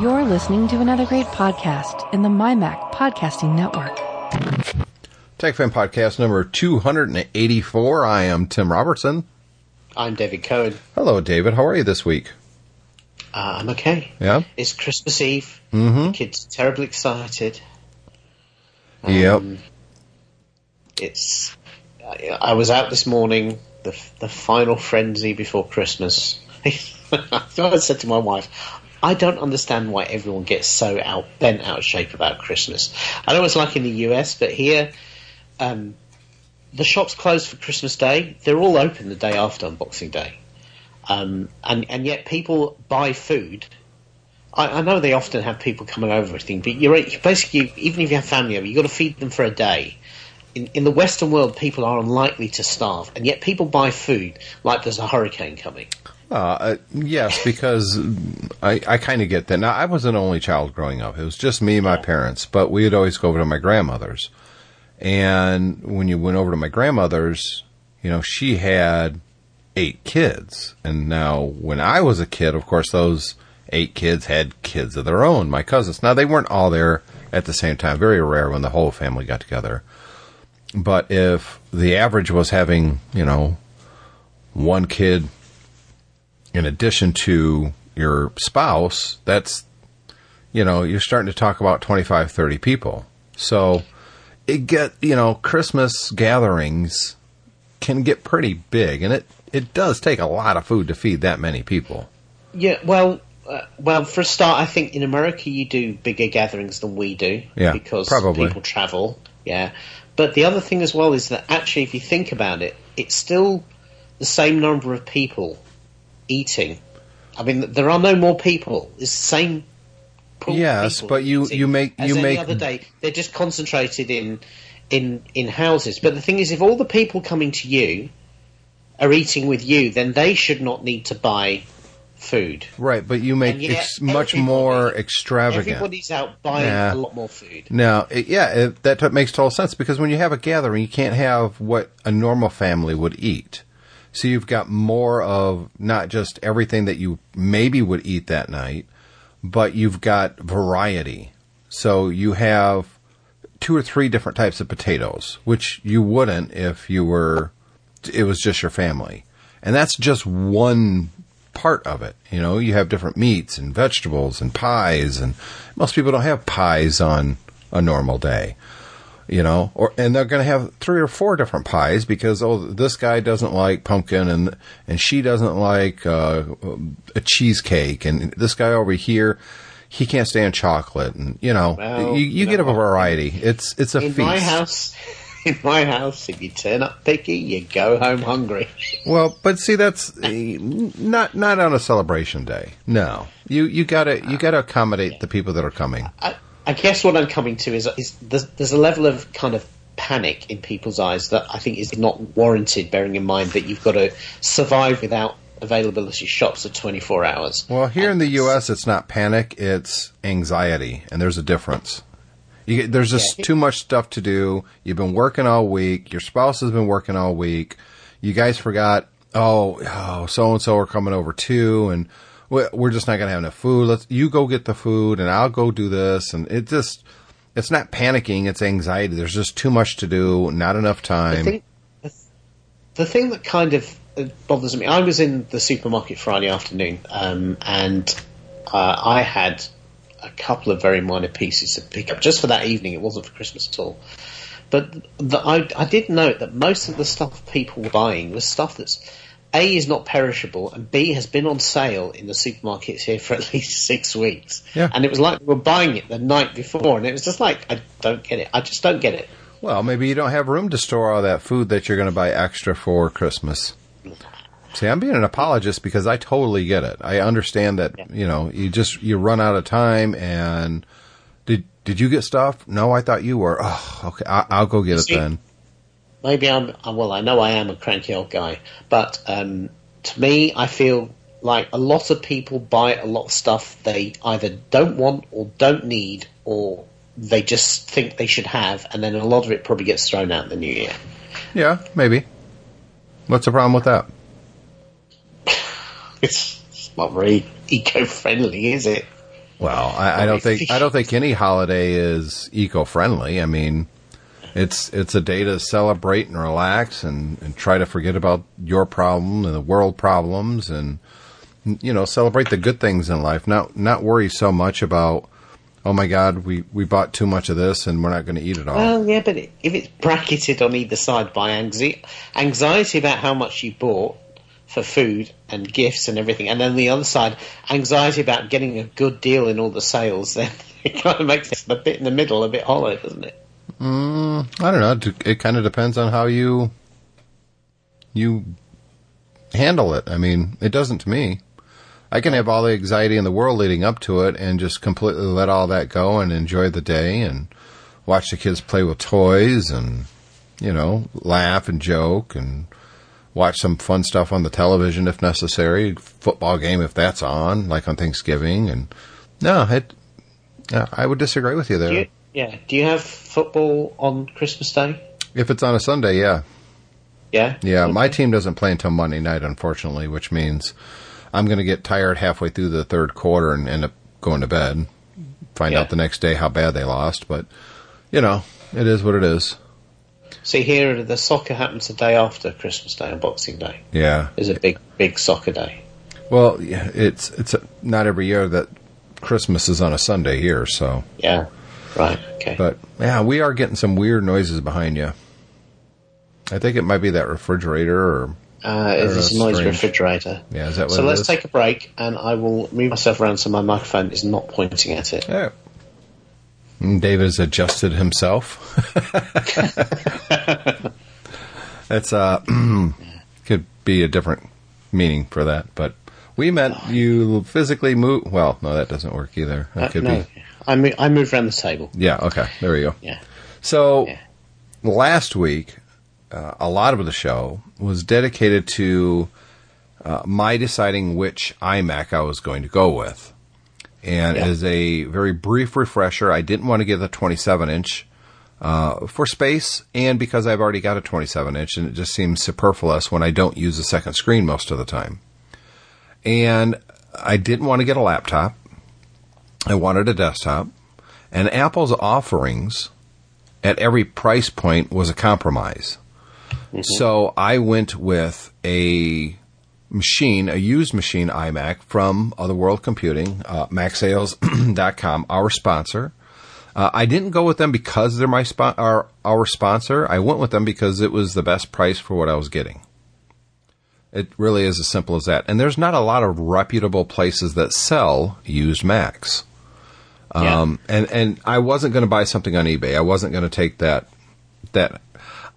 You're listening to another great podcast in the MyMac Podcasting Network. TechFan Podcast number 284. I am Tim Robertson. I'm David Cohen. Hello, David. How are you this week? Uh, I'm okay. Yeah? It's Christmas Eve. Mm-hmm. The kids are terribly excited. Yep. Um, It's. I, I was out this morning, the the final frenzy before Christmas. I said to my wife, I don't understand why everyone gets so out bent out of shape about Christmas. I know it's like in the US, but here, um, the shops close for Christmas Day. They're all open the day after Unboxing Day, um, and and yet people buy food. I, I know they often have people coming over everything, but you're right, basically even if you have family over, you've got to feed them for a day. In, in the Western world, people are unlikely to starve, and yet people buy food like there's a hurricane coming. Uh, uh, yes, because I, I kind of get that. Now, I was an only child growing up. It was just me and my parents, but we'd always go over to my grandmother's. And when you went over to my grandmother's, you know, she had eight kids. And now, when I was a kid, of course, those eight kids had kids of their own, my cousins. Now, they weren't all there at the same time. Very rare when the whole family got together. But if the average was having, you know, one kid in addition to your spouse, that's, you know, you're starting to talk about 25, 30 people. So it get, you know, Christmas gatherings can get pretty big and it, it does take a lot of food to feed that many people. Yeah, well, uh, well, for a start, I think in America you do bigger gatherings than we do. Yeah, because probably. people travel. Yeah, but the other thing as well is that actually, if you think about it, it's still the same number of people eating. I mean, there are no more people. It's the same. Yes, but you- you make- as you make- other day. They're just concentrated in in in houses. But the thing is, if all the people coming to you are eating with you, then they should not need to buy food. Right, but you make ex- much more extravagant. Everybody's out buying Yeah. a lot more food. Now, it, yeah, it, that t- makes total sense because when you have a gathering, you can't have what a normal family would eat. So you've got more of not just everything that you maybe would eat that night, but you've got variety. So you have two or three different types of potatoes, which you wouldn't if you were, it was just your family. And that's just one part of it. You know, you have different meats and vegetables and pies, and most people don't have pies on a normal day. You know, or and they're going to have three or four different pies because oh, this guy doesn't like pumpkin, and and she doesn't like uh, a cheesecake, and this guy over here, he can't stand chocolate, and you know, Well, you, you you get a variety. It's it's a In feast. my house, in my house, if you turn up picky, you go home hungry. Well, but see, that's not not on a celebration day. No, you you gotta you gotta accommodate the people that are coming. I, I guess what I'm coming to is, is there's, there's a level of kind of panic in people's eyes that I think is not warranted, bearing in mind that you've got to survive without availability shops for 24 hours. Well, here in the U.S., it's not panic; it's anxiety, and there's a difference. You there's just Yeah. too much stuff to do. You've been working all week. Your spouse has been working all week. You guys forgot. Oh, oh, so and so are coming over too, and we're just not going to have enough food. Let's you go get the food, and I'll go do this, and it just. It's not panicking; it's anxiety. There's just too much to do, not enough The time. thing, the, the thing that kind of uh, bothers me, I was in the supermarket Friday afternoon, um, and uh, I had a couple of very minor pieces to pick up just for that evening. It wasn't for Christmas at all. But the, I, I did note that most of the stuff people were buying was stuff that's A is not perishable and B has been on sale in the supermarkets here for at least six weeks. Yeah. And it was like we were buying it the night before, and it was just like I don't get it. I just don't get it. Well, maybe you don't have room to store all that food that you're going to buy extra for Christmas. See, I'm being an apologist because I totally get it. I understand that, Yeah. you know, you just you run out of time and did did you get stuff? No, I thought you were. Oh, okay. I, I'll go get it then. Maybe I'm uh, well. I know I am a cranky old guy, but um, to me, I feel like a lot of people buy a lot of stuff they either don't want or don't need, or they just think they should have, and then a lot of it probably gets thrown out in the new year. Yeah, maybe. What's the problem with that? It's, it's not very eco-friendly, is it? Well, I, I don't think I don't think any holiday is eco-friendly. I mean, it's it's a day to celebrate and relax and, and try to forget about your problem and the world problems and you know celebrate the good things in life. Not not worry so much about oh my god we we bought too much of this and we're not going to eat it all. Well, yeah, but if it's bracketed on either side by anxiety, anxiety about how much you bought for food and gifts and everything, and then the other side, anxiety about getting a good deal in all the sales, then it kind of makes the bit in the middle a bit hollow, doesn't it? Mm, I don't know. It kind of depends on how you you handle it. I mean, it doesn't to me. I can have all the anxiety in the world leading up to it and just completely let all that go and enjoy the day and watch the kids play with toys and, you know, laugh and joke and watch some fun stuff on the television if necessary, football game if that's on, like on Thanksgiving. And no, it, yeah, I would disagree with you there. Do you, yeah. Do you have football on Christmas Day? If it's on a Sunday, yeah. Yeah? Yeah, Okay. my team doesn't play until Monday night, unfortunately, which means I'm going to get tired halfway through the third quarter and end up going to bed. Find Yeah. out the next day how bad they lost, but you know, it is what it is. See, here the soccer happens the day after Christmas Day on Boxing Day. Yeah. It's a big, big soccer day. Well, yeah, it's it's not every year that Christmas is on a Sunday here, so. Yeah. Right. Okay. But yeah, we are getting some weird noises behind you. I think it might be that refrigerator or Uh, it's a noise strange. refrigerator. yeah, is that what So let's is? take a break, and I will move myself around so my microphone is not pointing at it. Yeah. And David has adjusted himself. That's uh could be a different meaning for that, but we meant you physically move. Well, no, that doesn't work either. That Uh, could no, be. I move, I moved around the table. Yeah. Okay. There we go. Yeah. So Yeah. last week, uh, a lot of the show was dedicated to uh, my deciding which iMac I was going to go with. And Yeah. as a very brief refresher, I didn't want to get the 27 inch uh, for space and because I've already got a 27 inch and it just seems superfluous when I don't use a second screen most of the time. And I didn't want to get a laptop. I wanted a desktop. And Apple's offerings at every price point was a compromise. So I went with a machine, a used machine iMac from Other World Computing, uh, MacSales.com, our sponsor. Uh, I didn't go with them because they're my spo- our, our sponsor. I went with them because it was the best price for what I was getting. It really is as simple as that. And there's not a lot of reputable places that sell used Macs. Yeah. Um, and, and I wasn't going to buy something on eBay. I wasn't going to take that, that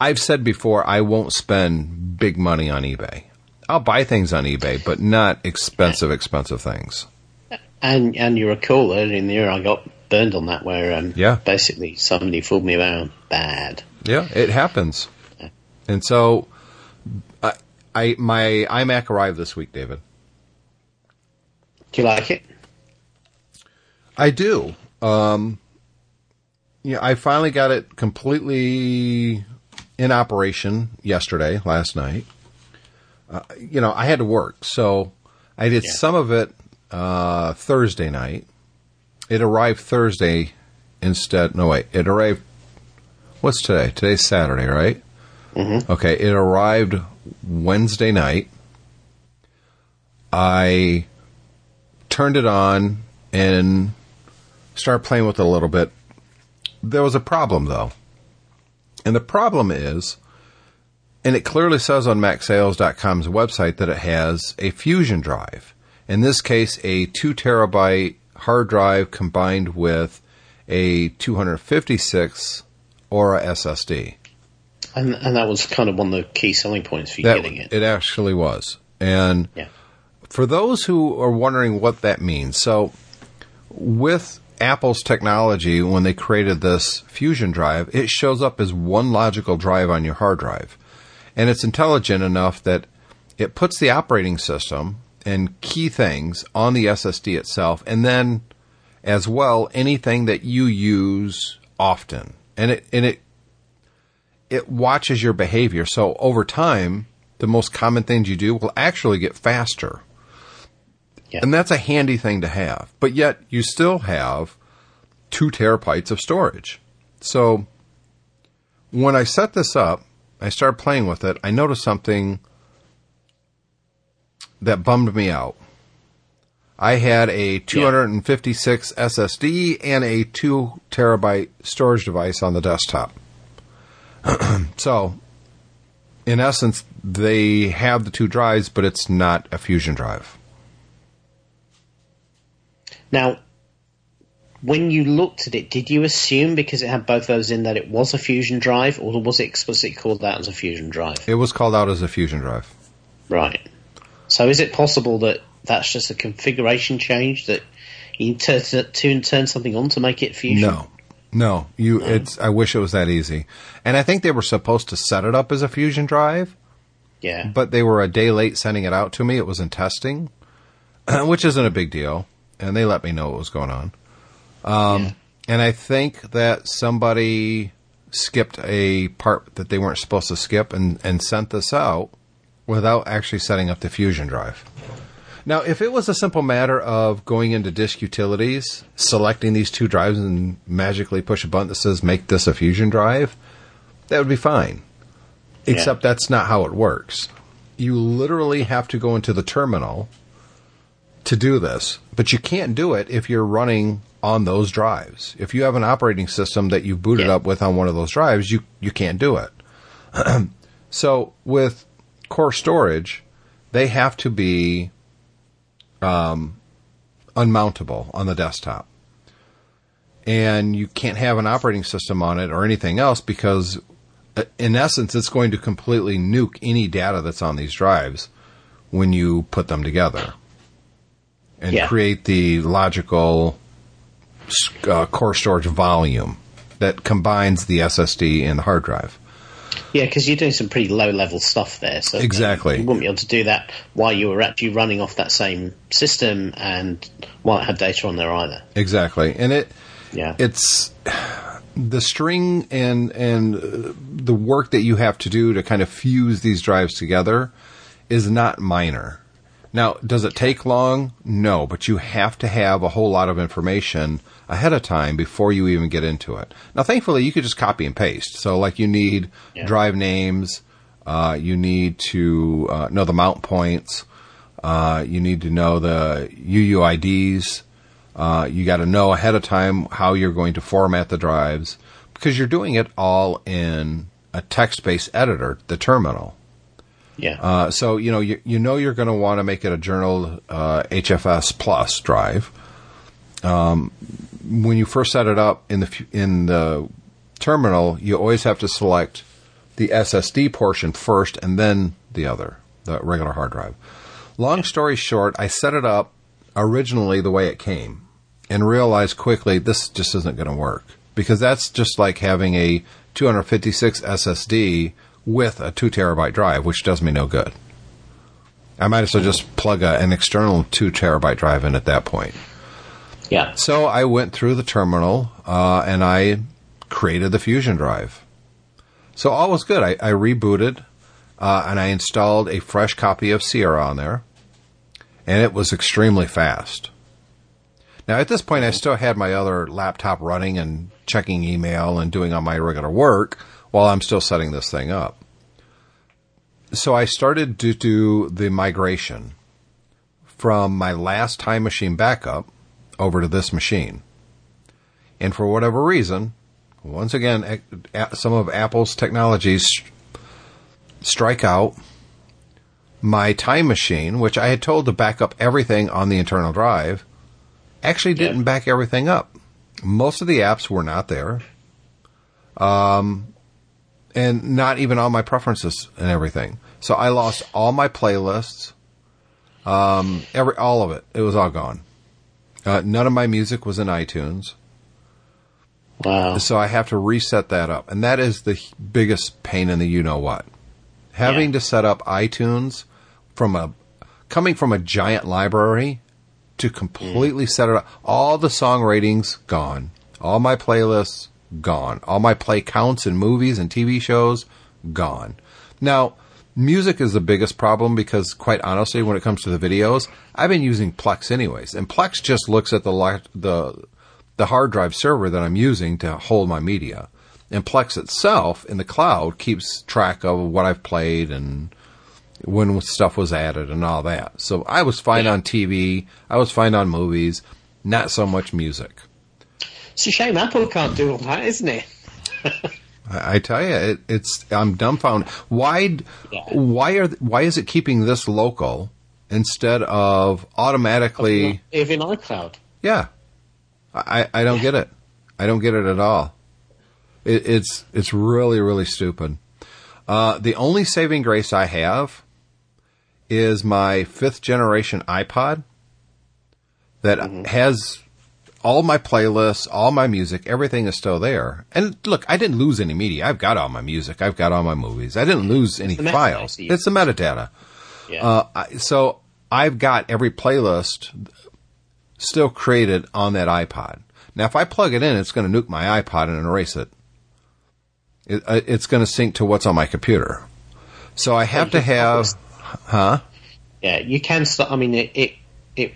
I've said before, I won't spend big money on eBay. I'll buy things on eBay, but not expensive, expensive things. And and you recall earlier in the year I got burned on that, where um, Yeah. basically somebody fooled me around bad. Yeah, it happens. And so, I, I my iMac arrived this week, David. Do you like it? I do. Um, yeah, I finally got it completely in operation yesterday, last night. Uh, you know, I had to work, so I did Yeah. some of it uh, Thursday night. It arrived Thursday instead. No, wait, it arrived. What's today? Today's Saturday, right? Mm-hmm. Okay, it arrived Wednesday night. I turned it on and started playing with it a little bit. There was a problem though. And the problem is, and it clearly says on MacSales.com's website that it has a Fusion drive. In this case, a 2 terabyte hard drive combined with a 256 Aura SSD. And and that was kind of one of the key selling points for you That, getting it. it actually was. And Yeah. for those who are wondering what that means, so with Apple's technology, when they created this Fusion drive, it shows up as one logical drive on your hard drive. And it's intelligent enough that it puts the operating system and key things on the SSD itself, and then as well anything that you use often. And it and it it watches your behavior. So over time, the most common things you do will actually get faster. Yeah. And that's a handy thing to have. But yet you still have two terabytes of storage. So when I set this up, I started playing with it, I noticed something that bummed me out. I had a 256 SSD and a 2 terabyte storage device on the desktop. so, in essence, they have the two drives, but it's not a Fusion drive. Now, when you looked at it, did you assume because it had both those in that it was a Fusion drive, or was it explicitly called out as a Fusion drive? It was called out as a Fusion drive. Right. So is it possible that that's just a configuration change that you turn to turn something on to make it Fusion? No. No, you. It's. I wish it was that easy. And I think they were supposed to set it up as a Fusion drive, Yeah. but they were a day late sending it out to me. It was in testing, which isn't a big deal, and they let me know what was going on. Um, Yeah. And I think that somebody skipped a part that they weren't supposed to skip and, and sent this out without actually setting up the Fusion drive. Now, if it was a simple matter of going into disk utilities, selecting these two drives, and magically push a button that says make this a Fusion drive, that would be fine. Except that's not how it works. You literally have to go into the terminal to do this, but you can't do it if you're running on those drives. If you have an operating system that you've booted Yeah. up with on one of those drives, you, you can't do it. so with core storage, they have to be um, unmountable on the desktop. And you can't have an operating system on it or anything else because, uh, in essence, it's going to completely nuke any data that's on these drives when you put them together and Yeah. create the logical uh, core storage volume that combines the SSD and the hard drive. Yeah, because you're doing some pretty low level stuff there. So Exactly. you wouldn't be able to do that while you were actually running off that same system and while it had data on there either. Exactly, and it Yeah. it's the string and and uh, the work that you have to do to kind of fuse these drives together is not minor. Now, does it take long? No, but you have to have a whole lot of information ahead of time before you even get into it. Now, thankfully, you could just copy and paste. So, like, you need Yeah. drive names, uh, you need to uh, know the mount points, uh, you need to know the UUIDs. Uh, you got to know ahead of time how you're going to format the drives because you're doing it all in a text-based editor, the terminal. Yeah. Uh, so you know you, you know you're going to want to make it a journal uh, HFS plus drive. Um, when you first set it up in the in the terminal, you always have to select the SSD portion first, and then the other, the regular hard drive. Long story short, I set it up originally the way it came, and realized quickly this just isn't going to work because that's just like having a 256 SSD with a two terabyte drive, which does me no good. I might as well just plug a, an external two terabyte drive in at that point. yeah. So I went through the terminal uh, and I created the Fusion drive. So all was good. I, I rebooted uh, and I installed a fresh copy of Sierra on there, and it was extremely fast. Now at this point, I still had my other laptop running and checking email and doing all my regular work while I'm still setting this thing up. So I started to do the migration from my last time machine backup over to this machine. And for whatever reason, once again, some of Apple's technologies strike out. My time machine, which I had told to back up everything on the internal drive, actually didn't Yeah. back everything up. Most of the apps were not there. Um, and not even all my preferences and everything. So I lost all my playlists, um, every all of it. It was all gone. Uh, none of my music was in iTunes, Wow. so I have to reset that up, and that is the biggest pain in the you know what. Having Yeah. to set up iTunes from a coming from a giant library to completely set it up. All the song ratings gone. All my playlists gone. All my play counts in movies and TV shows gone. Now, music is the biggest problem because, quite honestly, when it comes to the videos, I've been using Plex anyways, and Plex just looks at the the the hard drive server that I'm using to hold my media, and Plex itself in the cloud keeps track of what I've played and when stuff was added and all that. So I was fine Yeah. on TV, I was fine on movies, not so much music. It's a shame Apple can't do all that, isn't it? I, I tell you, it, it's I'm dumbfounded. Why? Yeah. Why are? Why is it keeping this local instead of automatically? Live in iCloud. Yeah, I I don't get it. I don't get it at all. It, it's it's really really stupid. Uh, the only saving grace I have is my fifth generation iPod that has all my playlists, all my music, everything is still there. And look, I didn't lose any media. I've got all my music. I've got all my movies. I didn't lose any metadata files. It's the metadata. Yeah. Uh, so I've got every playlist still created on that iPod. Now, if I plug it in, it's going to nuke my iPod and erase it. it uh, it's going to sync to what's on my computer. So I have to have, huh? yeah, you can start. I mean, it, it it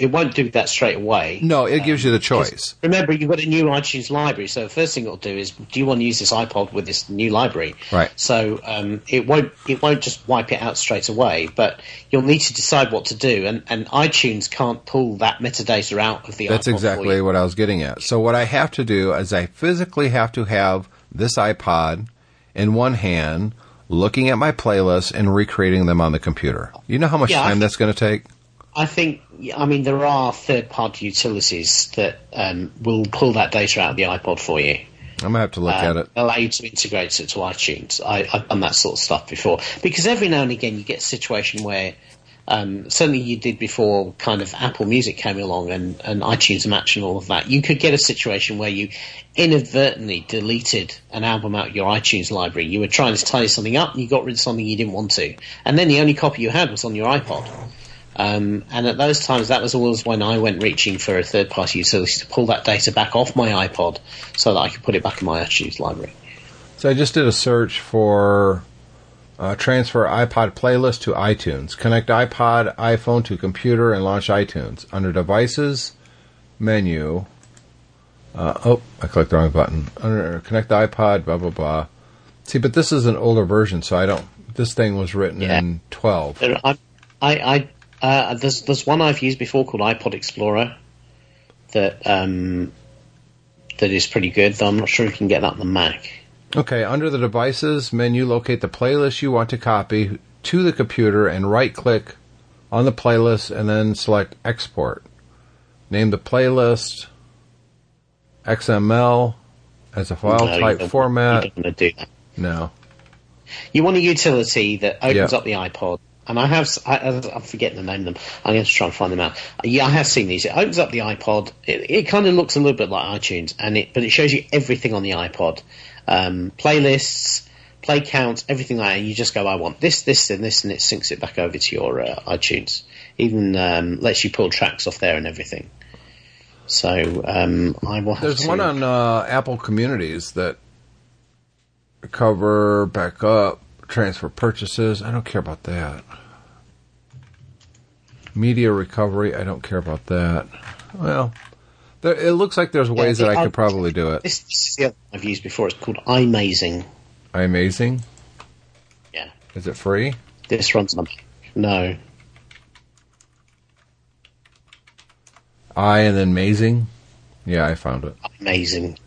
it won't do that straight away. No, it gives you the choice. Remember, you've got a new iTunes library, so the first thing it'll do is, do you want to use this iPod with this new library? Right. So um, it won't it won't just wipe it out straight away, but you'll need to decide what to do, and, and iTunes can't pull that metadata out of the That's iPod exactly what I was getting at. So what I have to do is I physically have to have this iPod in one hand, looking at my playlists and recreating them on the computer. You know how much Yeah, time think- that's going to take? I think, I mean, there are third-party utilities that um, will pull that data out of the iPod for you. I'm gonna have to look um, at it. allow you to integrate it to iTunes. I, I've done that sort of stuff before because every now and again you get a situation where um, certainly you did before kind of Apple Music came along and, and iTunes Match and all of that. You could get a situation where you inadvertently deleted an album out of your iTunes library. You were trying to tidy something up and you got rid of something you didn't want to, and then the only copy you had was on your iPod. Um, and at those times, that was always when I went reaching for a third party utility to pull that data back off my iPod so that I could put it back in my iTunes library. So I just did a search for uh, transfer iPod playlist to iTunes. Connect iPod, iPhone to computer and launch iTunes. Under devices, menu. Uh, oh, I clicked the wrong button. Under connect the iPod, blah blah blah. See, but this is an older version, so I don't. This thing was written Yeah. in twelve. I, I, I uh, there's there's one I've used before called iPod Explorer that um, that is pretty good. Though I'm not sure you can get that on the Mac. Okay, under the devices menu, locate the playlist you want to copy to the computer and right click on the playlist and then select export. Name the playlist XML as a file No, type format. You don't want to do that. No. You want a utility that opens Yeah. up the iPod. And I have, I, I'm forgetting the name of them. I'm going to try and find them out. Yeah, I have seen these. It opens up the iPod. It, it kind of looks a little bit like iTunes, and it, but it shows you everything on the iPod, um, playlists, play counts, everything like that. And you just go, I want this, this, and this, and it syncs it back over to your uh, iTunes. Even um, lets you pull tracks off there and everything. So um, I will have There's to. one on uh, Apple Communities that cover backup, transfer purchases. I don't care about that. Media recovery. I don't care about that. Well, there, it looks like there's ways the that I oth- could probably do it. This, this is the other one I've used before. It's called iMazing. Amazing. Yeah. Is it free? This runs on. No. I and then amazing. Yeah, I found it. Amazing.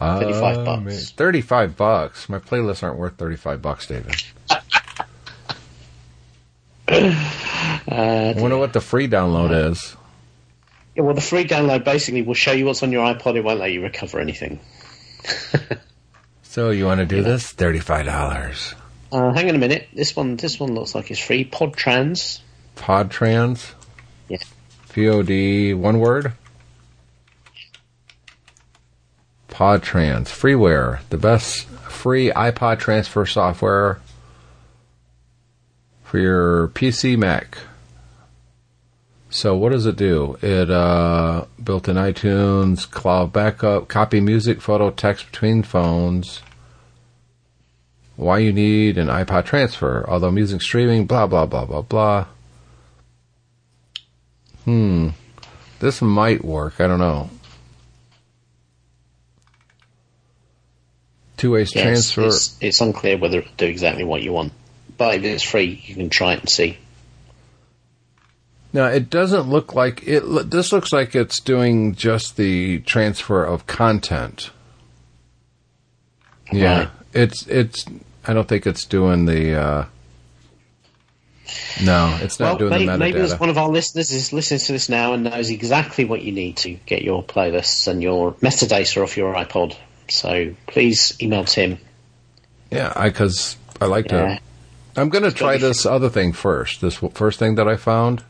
35 Uh, bucks. Thirty-five bucks. My playlists aren't worth thirty-five bucks, David. I wonder what the free download is. Yeah, well, the free download basically will show you what's on your iPod. It won't let you recover anything. So you want to do this? Thirty-five dollars. Uh, hang on a minute. This one, this one looks like it's free. Podtrans. Podtrans. Yeah. P-O-D, one word. Podtrans, freeware, the best free iPod transfer software for your PC Mac. So what does it do? It uh, built in iTunes, cloud backup, copy music, photo, text between phones, why you need an iPod transfer, although music streaming, blah, blah, blah, blah, blah. Hmm. This might work. I don't know. Two ways Yeah, it's, transfer. it's, it's unclear whether it'll do exactly what you want. But if it's free, you can try it and see. Now it doesn't look like it. This looks like it's doing just the transfer of content. Yeah, Right. it's it's. I don't think it's doing the. Uh, no, it's not well, doing maybe, the maybe there's one of our listeners is listening to this now and knows exactly what you need to get your playlists and your metadata off your iPod. So please email Tim. yeah, I because I, like Yeah. to. I'm going to try this other thing first. This first thing that I found.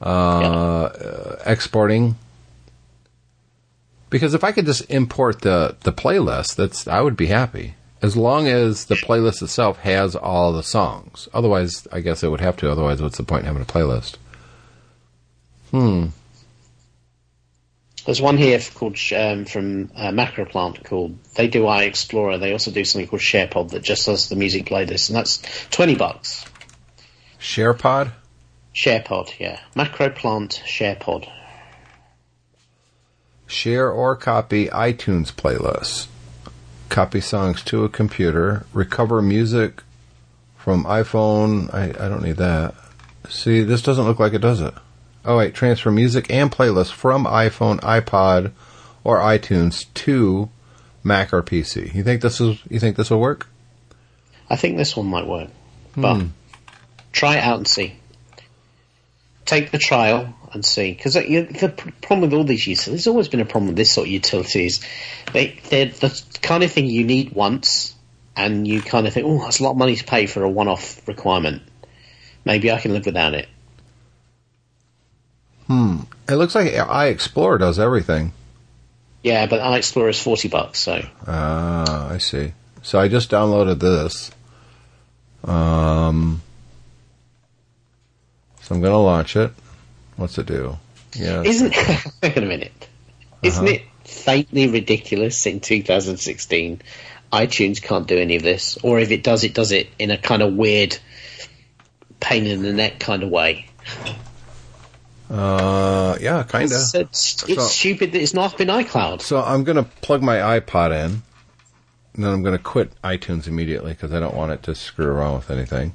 Uh, uh, exporting. Because if I could just import the the playlist, that's I would be happy. As long as the playlist itself has all the songs. Otherwise, I guess it would have to. Otherwise, what's the point in having a playlist? Hmm. There's one here called um, from uh, Macroplant called they do iExplorer. They also do something called SharePod that just does the music playlist, and that's twenty bucks. SharePod. SharePod, yeah, Macroplant SharePod. Share or copy iTunes playlist. Copy songs to a computer. Recover music from iPhone. I, I don't need that. See, this doesn't look like it does it. Oh wait, transfer music and playlist from iPhone, iPod, or iTunes to Mac or PC. You think this is? You think this will work? I think this one might work, hmm. but try it out and see. Take the trial and see, because uh, the the problem with all these utilities, there's always been a problem with this sort of utilities. They they're the kind of thing you need once, and you kind of think, oh, that's a lot of money to pay for a one-off requirement. Maybe I can live without it. It looks like iExplorer does everything. Yeah, but iExplorer is forty bucks, so Ah, I see. So I just downloaded this. Um, so I'm going to launch it. What's it do? Yeah. isn't wait a minute? Isn't it faintly ridiculous in 2016? iTunes can't do any of this, or if it does, it does it in a kind of weird, pain in the neck kind of way. Uh, yeah, kind of. It's, it's, it's So- stupid that it's not in iCloud. So I'm going to plug my iPod in, and then I'm going to quit iTunes immediately because I don't want it to screw around with anything.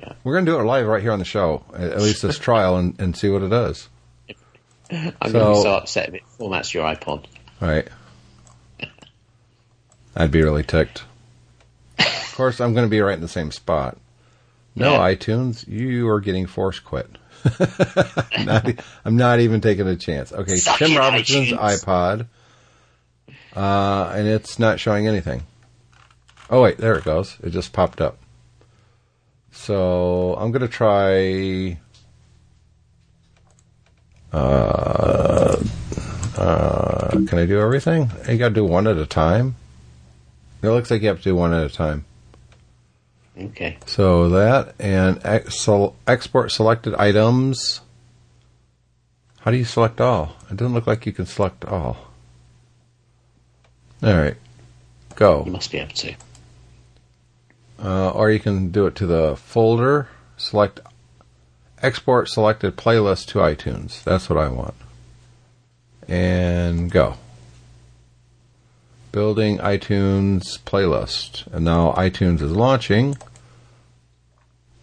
Yeah. We're going to do it live right here on the show, at at least this trial, and, and see what it does. I'm going to be So- so upset if it formats your iPod. Right. I'd be really ticked. Of course, I'm going to be right in the same spot. No, Yeah. iTunes, you are getting force quit. not, I'm not even taking a chance. Okay, Suck Tim it, Robertson's iTunes. iPod, uh, and it's not showing anything. Oh wait, there it goes. It just popped up. So I'm going to try. Uh, uh, can I do everything? You got to do one at a time. It looks like you have to do one at a time. Okay. So that and ex- export selected items. How do you select all? It doesn't look like you can select all. All right, go. You must be able to. Uh, or you can do it to the folder. Select export selected playlist to iTunes. That's what I want. And go. Building iTunes playlist. And now iTunes is launching.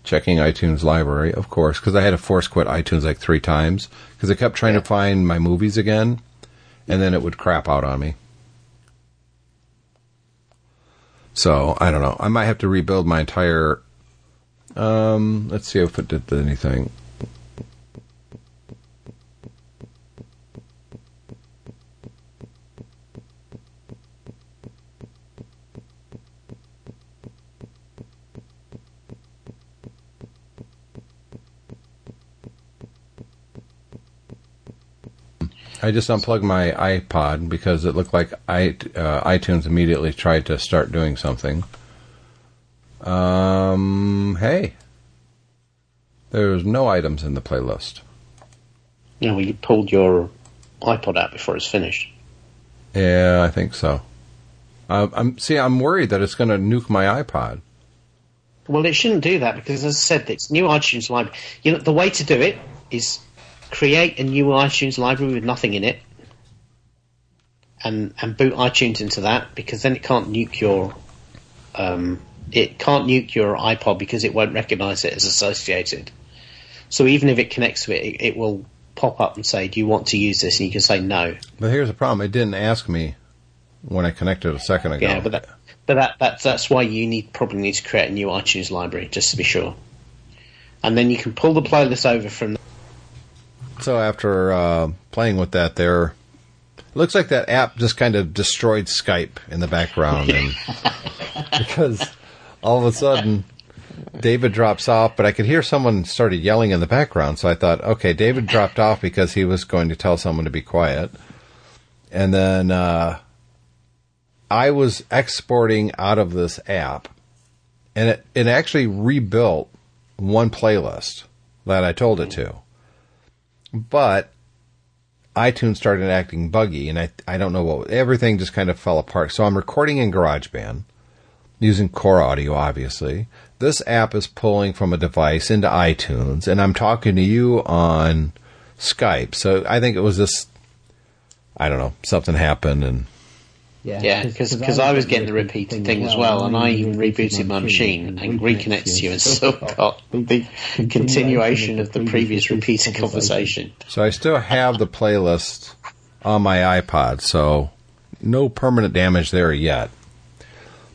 Checking iTunes library, of course, because I had to force quit iTunes like three times because I kept trying to find my movies again, and then it would crap out on me. So I don't know. I might have to rebuild my entire. Um, let's see if it did anything. I just unplugged my iPod because it looked like I, uh, iTunes immediately tried to start doing something. Um, hey, there's no items in the playlist. No, well, you pulled your iPod out before it's finished. Yeah, I think so. Uh, I'm see. I'm worried that it's going to nuke my iPod. Well, it shouldn't do that because, as I said, it's new iTunes library. You know, the way to do it is create a new iTunes library with nothing in it, and and boot iTunes into that because then it can't nuke your um, it can't nuke your iPod because it won't recognise it as associated. So even if it connects to it, it, it will pop up and say, "Do you want to use this?" And you can say no. But here's the problem: it didn't ask me when I connected a second ago. Yeah, but that, but that, that's that's why you need probably need to create a new iTunes library just to be sure, and then you can pull the playlist over from. So after uh, playing with that, there looks like that app just kind of destroyed Skype in the background, and because all of a sudden David drops off, but I could hear someone started yelling in the background, so I thought, okay, David dropped off because he was going to tell someone to be quiet, and then uh, I was exporting out of this app, and it it actually rebuilt one playlist that I told it to but iTunes started acting buggy, and I I don't know what everything just kind of fell apart. So I'm recording in GarageBand using Core Audio, obviously. This app is pulling from a device into iTunes, and I'm talking to you on Skype. So I think it was this. I don't know. Something happened, and Yeah, because I was getting the repeated thing as well, and I even rebooted my machine and reconnected to you, and still got the continuation of the previous repeated conversation. so I still have the playlist on my iPod. So no permanent damage there yet.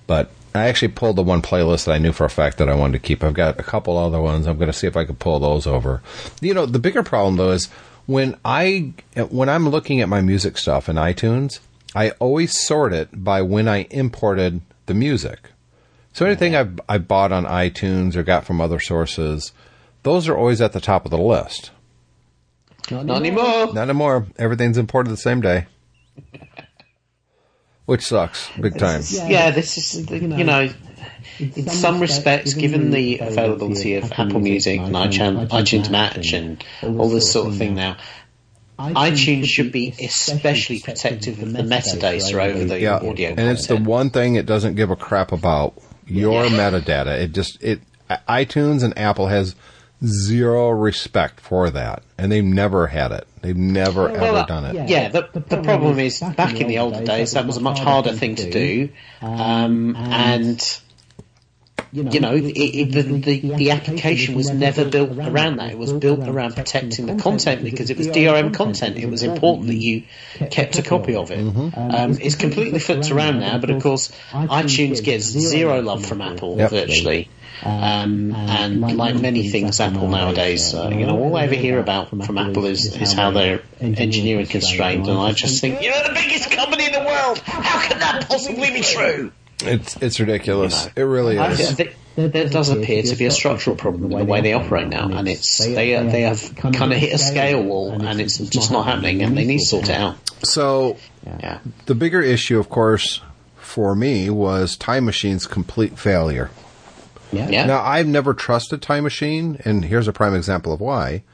But I actually pulled the one playlist that I knew for a fact that I wanted to keep. I've got a couple other ones. I'm going to see if I can pull those over. You know, the bigger problem though is when I when I'm looking at my music stuff in iTunes, I always sort it by when I imported the music. So anything I've I bought on iTunes or got from other sources, those are always at the top of the list. Not anymore. Not anymore. Everything's imported the same day. Which sucks big time. Yeah, this is the, you know, in some respects, given the availability of Apple Music and iTunes, iTunes Match and all this sort of thing now, iTunes should be especially protective of the metadata over the Yeah, audio. and it's the one thing it doesn't give a crap about your metadata. It just it iTunes and Apple has zero respect for that, and they've never had it. They've never Well, ever done it. Yeah, the, the problem is back in the older days that was a much harder thing to do, um, and you know, it, it, the, the the application was never built around that. It was built around protecting the content because it was DRM content. It was important that you kept a copy of it. Um, it's completely flipped around now, but of course, iTunes gets zero love from Apple Yep. virtually. Um, and like many things, Apple nowadays, uh, you know, all I ever hear about from Apple is, is how they're engineering constrained, and I just think, you're the biggest company in the world. How can that possibly be true? It's it's ridiculous. It really I- is. there- there does appear to be a structural problem in the way they operate now, and it's they they have kind of hit a scale wall, and it's just not happening, and they need to sort it out. So Yeah, the bigger issue, of course, for me was Time Machine's complete failure. yeah. Now, I've never trusted Time Machine, and here's a prime example of why.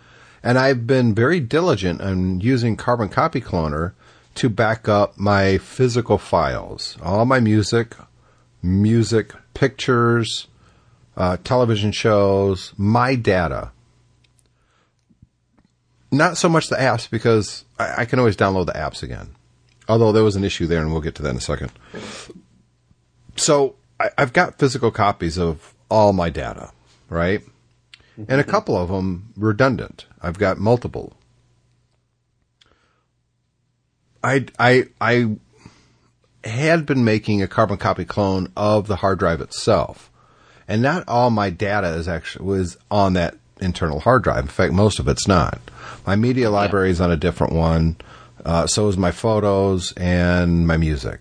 And I've been very diligent on using Carbon Copy Cloner to back up my physical files, all my music, music, pictures, uh, television shows, my data. Not so much the apps because I, I can always download the apps again. Although there was an issue there, and we'll get to that in a second. So I, I've got physical copies of all my data, right? And a couple of them redundant. I've got multiple. I I I had been making a carbon copy clone of the hard drive itself, and not all my data is actually was on that internal hard drive. In fact, most of it's not. My media library is on a different one. Uh, so is my photos and my music.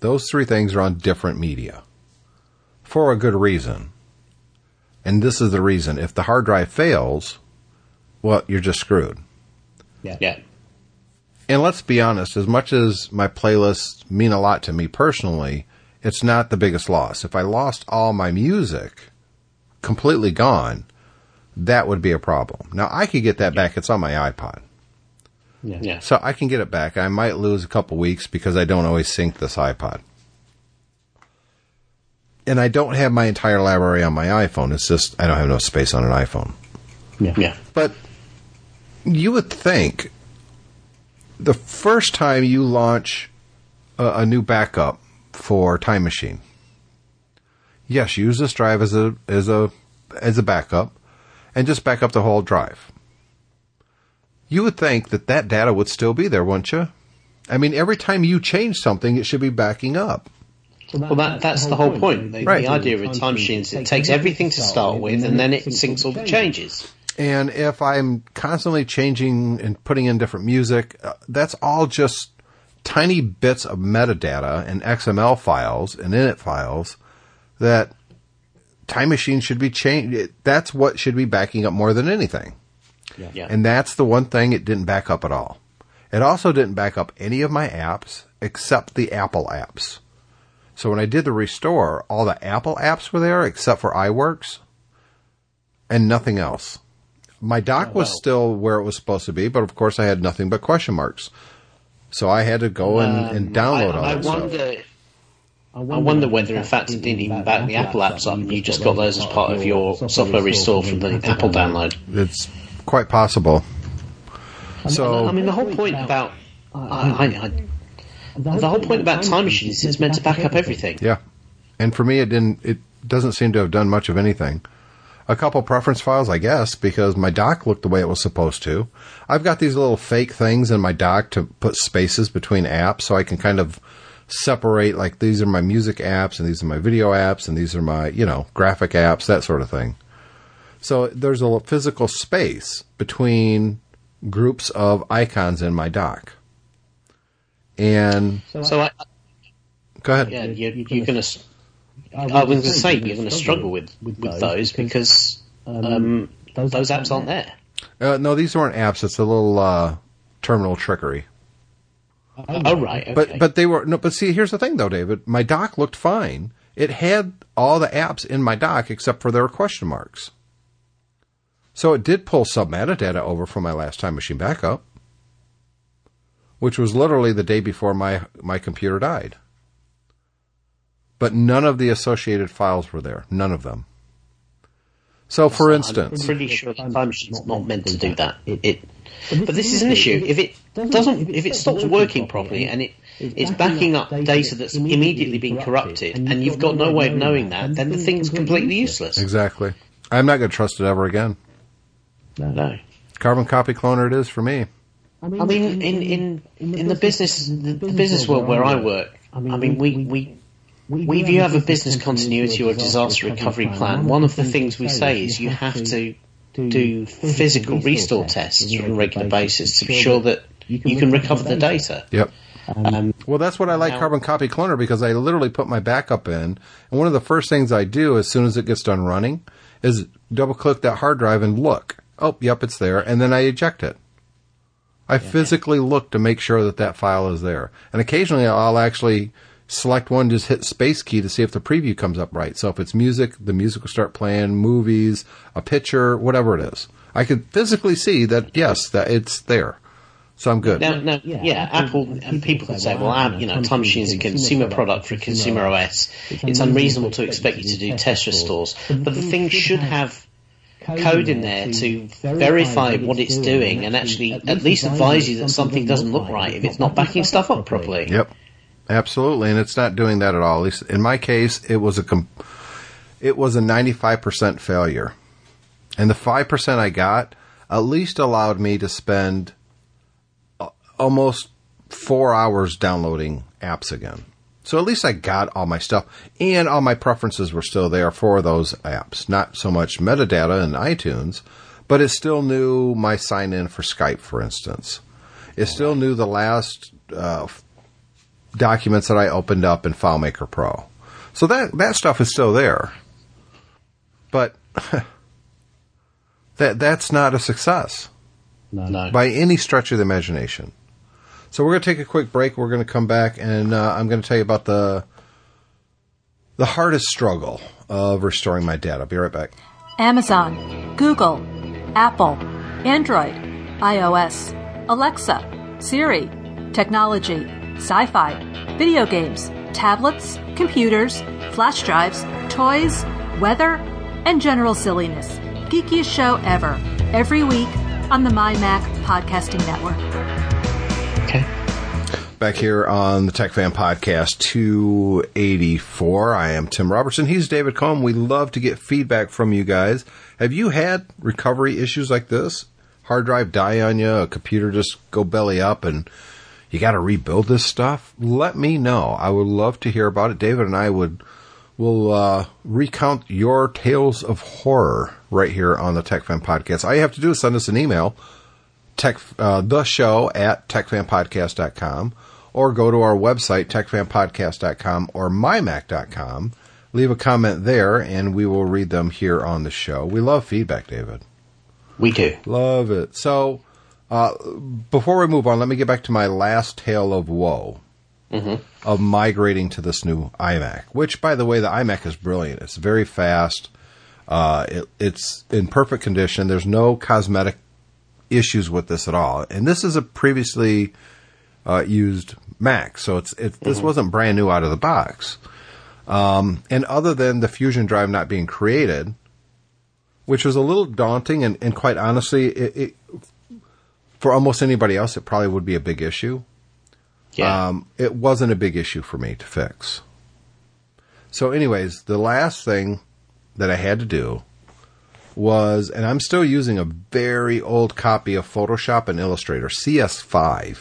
Those three things are on different media for a good reason. And this is the reason. If the hard drive fails, well, you're just screwed. yeah. And let's be honest, as much as my playlists mean a lot to me personally, it's not the biggest loss. If I lost all my music completely gone, that would be a problem. Now I could get that back. It's on my iPod. Yeah. So I can get it back. I might lose a couple weeks because I don't always sync this iPod. and I don't have my entire library on my iPhone. It's just I don't have no space on an iPhone. Yeah. Yeah. But you would think the first time you launch a, a new backup for Time Machine, yes, use this drive as a as a as a backup, and just back up the whole drive. You would think that that data would still be there, wouldn't you? I mean, every time you change something, it should be backing up. Well, that, that's the whole point. The, Right. the idea of time machines, it takes everything to start with, and then it syncs all the changes. And if I'm constantly changing and putting in different music, uh, that's all just tiny bits of metadata and XML files and init files that Time Machine should be changed. That's what should be backing up more than anything. Yeah. And that's the one thing it didn't back up at all. It also didn't back up any of my apps except the Apple apps. So when I did the restore, all the Apple apps were there except for iWorks and nothing else. My dock oh, was wow. still where it was supposed to be, but of course I had nothing but question marks. So I had to go and, um, and download I, all I that stuff. wonder. I wonder whether, in fact, it didn't even back the Apple apps up, and you just got those as part of your software restore from the Apple download. It's quite possible. So I mean, the whole point about I, I, I, the whole point about time machines is it's meant to back up everything. Yeah. And for me, it didn't, it doesn't seem to have done much of anything. A couple preference files, I guess, because my dock looked the way it was supposed to. I've got these little fake things in my dock to put spaces between apps so I can kind of separate, like, these are my music apps and these are my video apps and these are my, you know, graphic apps, that sort of thing. So there's a physical space between groups of icons in my dock. And So, I, go ahead. yeah, you're, you're going to. I was going to say you're going to struggle with with those because um, those apps aren't there. Uh, no, these weren't apps. It's a little uh, terminal trickery. Oh right, okay. But but they were no. But see, here's the thing, though, David. My dock looked fine. It had all the apps in my dock except for their question marks. So it did pull some metadata over from my last time machine backup, which was literally the day before my my computer died. But none of the associated files were there. None of them. So, for instance, I'm pretty sure the time machine's not meant to do that. It, it but this is an issue. If it doesn't, if it stops working properly and it it's backing up data that's immediately been corrupted, and you've got no way of knowing that, then the thing's completely useless. exactly, I'm not going to trust it ever again. No. Carbon copy cloner it is for me. I mean, in in in the business the, the business world where I work, I mean, we we. We, if you have a business continuity or a disaster recovery plan, one of the things we say is you have to do physical restore tests on a regular basis to be sure that you can recover the data. Yep. Um, Well, that's what I like Now- Carbon Copy Cloner because I literally put my backup in, and one of the first things I do as soon as it gets done running is double click that hard drive and look. Oh, yep, it's there, and then I eject it. I physically look to make sure that that file is there, and occasionally I'll actually select one, just hit space key to see if the preview comes up right. So if it's music, the music will start playing, movies, a picture, whatever it is. I could physically see that yes, that it's there. So I'm good. Now, now, yeah, Apple and people can say, well, App- you know, Time Machine is a consumer product for a consumer OS. It's unreasonable to expect you to do test restores, but the thing should have code in there to verify what it's doing and actually at least advise you that something doesn't look right if it's not backing stuff up properly. Yep, absolutely, and it's not doing that at all. At least in my case, it was a com- it was a ninety five percent failure, and the five percent I got at least allowed me to spend a- almost four hours downloading apps again. So at least I got all my stuff, and all my preferences were still there for those apps. Not so much metadata in iTunes, but it still knew my sign in for Skype, for instance. It still knew the last uh, documents that I opened up in FileMaker Pro. So that that stuff is still there. But that that's not a success No. by any stretch of the imagination. So we're going to take a quick break. We're going to come back and uh, I'm going to tell you about the the hardest struggle of restoring my data. I'll be right back. Amazon, Google, Apple, Android, iOS, Alexa, Siri, technology, sci fi, video games, tablets, computers, flash drives, toys, weather, and general silliness. Geekiest show ever, every week on the MyMac Podcasting Network. Okay. Back here on the Tech Fan Podcast 284. I am Tim Robertson. He's David Cohn. We love to get feedback from you guys. Have you had recovery issues like this? Hard drive die on you, a computer just go belly up, and you got to rebuild this stuff? Let me know. I would love to hear about it. David and I would will uh, recount your tales of horror right here on the Tech Fan Podcast. All you have to do is send us an email, tech, uh, the show at techfanpodcast.com, or go to our website, techfanpodcast.com or mymac.com. Leave a comment there, and we will read them here on the show. We love feedback, David. We do. Love it. So, uh, before we move on, let me get back to my last tale of woe of migrating to this new iMac. Which, by the way, the iMac is brilliant. It's very fast. Uh, it, it's in perfect condition. There's no cosmetic issues with this at all. And this is a previously uh, used Mac, so it's it, this wasn't brand new out of the box. Um, and other than the Fusion drive not being created, which was a little daunting, and, and quite honestly, it, it, for almost anybody else, it probably would be a big issue. Yeah. Um, it wasn't a big issue for me to fix. So, anyways, the last thing that I had to do was, and I'm still using a very old copy of Photoshop and Illustrator, CS5,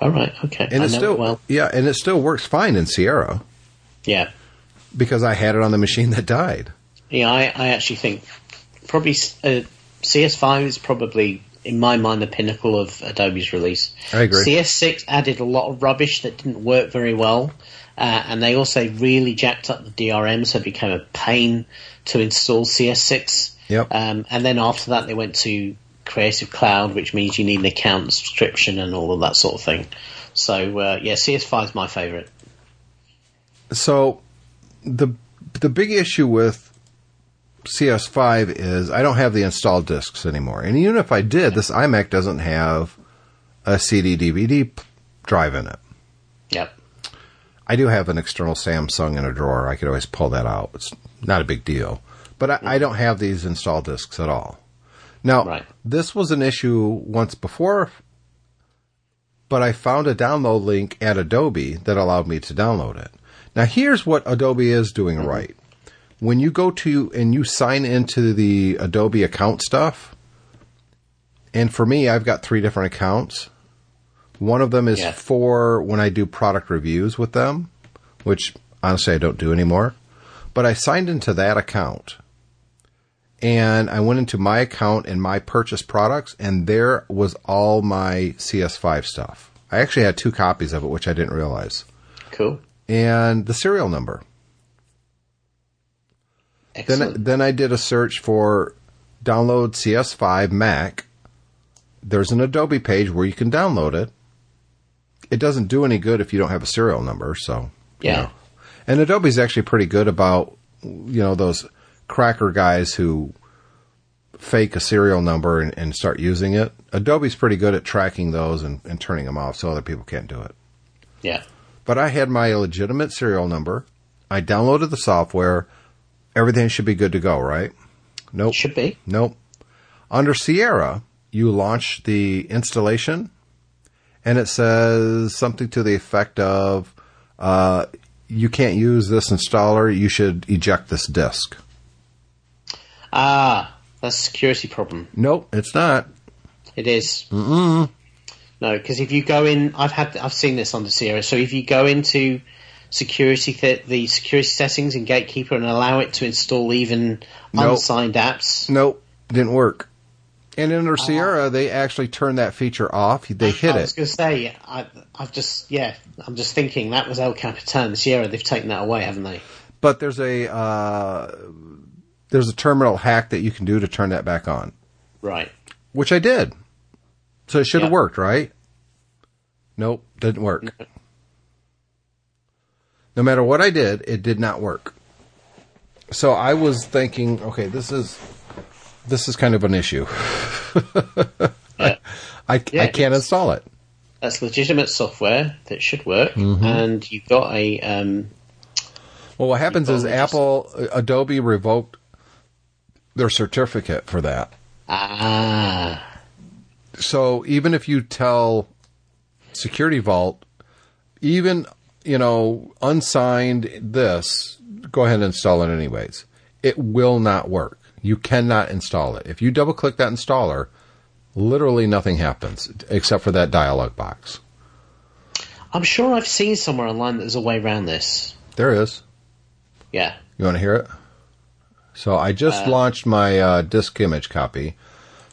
All right. Okay. and I it still, it well. yeah, and it still works fine in Sierra Yeah. because I had it on the machine that died. Yeah. I, I actually think probably uh, CS5 is probably in my mind the pinnacle of Adobe's release. I agree. CS6 added a lot of rubbish that didn't work very well. Uh, and they also really jacked up the DRM, so it became a pain to install CS6. Yep. Um, and then after that, they went to Creative Cloud, which means you need an account subscription and all of that sort of thing. So uh, yeah, CS5 is my favourite. So the the big issue with CS5 is I don't have the installed discs anymore. And even if I did, this iMac doesn't have a CD DVD drive in it. Yep. I do have an external Samsung in a drawer. I could always pull that out. It's not a big deal. But I, I don't have these installed discs at all. Now, Right. this was an issue once before, but I found a download link at Adobe that allowed me to download it. Now, here's what Adobe is doing mm-hmm. right. When you go to and you sign into the Adobe account stuff, and for me, I've got three different accounts. One of them is Yeah. for when I do product reviews with them, which honestly I don't do anymore. But I signed into that account and I went into my account and my purchase products, and there was all my CS5 stuff. I actually had two copies of it, which I didn't realize, Cool. and the serial number. Then, Excellent. then I did a search for download CS5 Mac. There's an Adobe page where you can download it. It doesn't do any good if you don't have a serial number, so you Yeah. know. And Adobe's actually pretty good about you know those cracker guys who fake a serial number and, and start using it. Adobe's pretty good at tracking those and, and turning them off so other people can't do it. yeah. But I had my legitimate serial number. I downloaded the software. Everything should be good to go, right? Nope. Should be. Nope. Under Sierra, you launch the installation, and it says something to the effect of, uh, "You can't use this installer. You should eject this disk." Ah, that's a security problem. Nope, it's not. It is. Mm-mm. No, because if you go in, I've had, I've seen this on the Sierra. So if you go into security, th- the security settings in Gatekeeper and allow it to install even Nope. unsigned apps, Nope, didn't work. And under Sierra, they actually turned that feature off. They hit it. I was going to say, I, I've just yeah, I'm just thinking that was El Capitan. Sierra, they've taken that away, haven't they? But there's a uh, there's a terminal hack that you can do to turn that back on, Right. which I did. So it should have Yeah. worked, right? Nope, didn't work. No matter what I did, it did not work. So I was thinking, okay, this is this is kind of an issue. Yeah. I, Yeah, I can't install it. That's legitimate software that should work, Mm-hmm. and you've got a um, Well, what happens is just- Apple, uh, Adobe revoked their certificate for that. Ah, So even if you tell Security Vault, even you know unsigned this, go ahead and install it anyways. It will not work. You cannot install it. If you double click that installer, literally nothing happens except for that dialog box. I'm sure I've seen somewhere online that there's a way around this. There is. Yeah. You want to hear it? So I just launched my uh, disk image copy.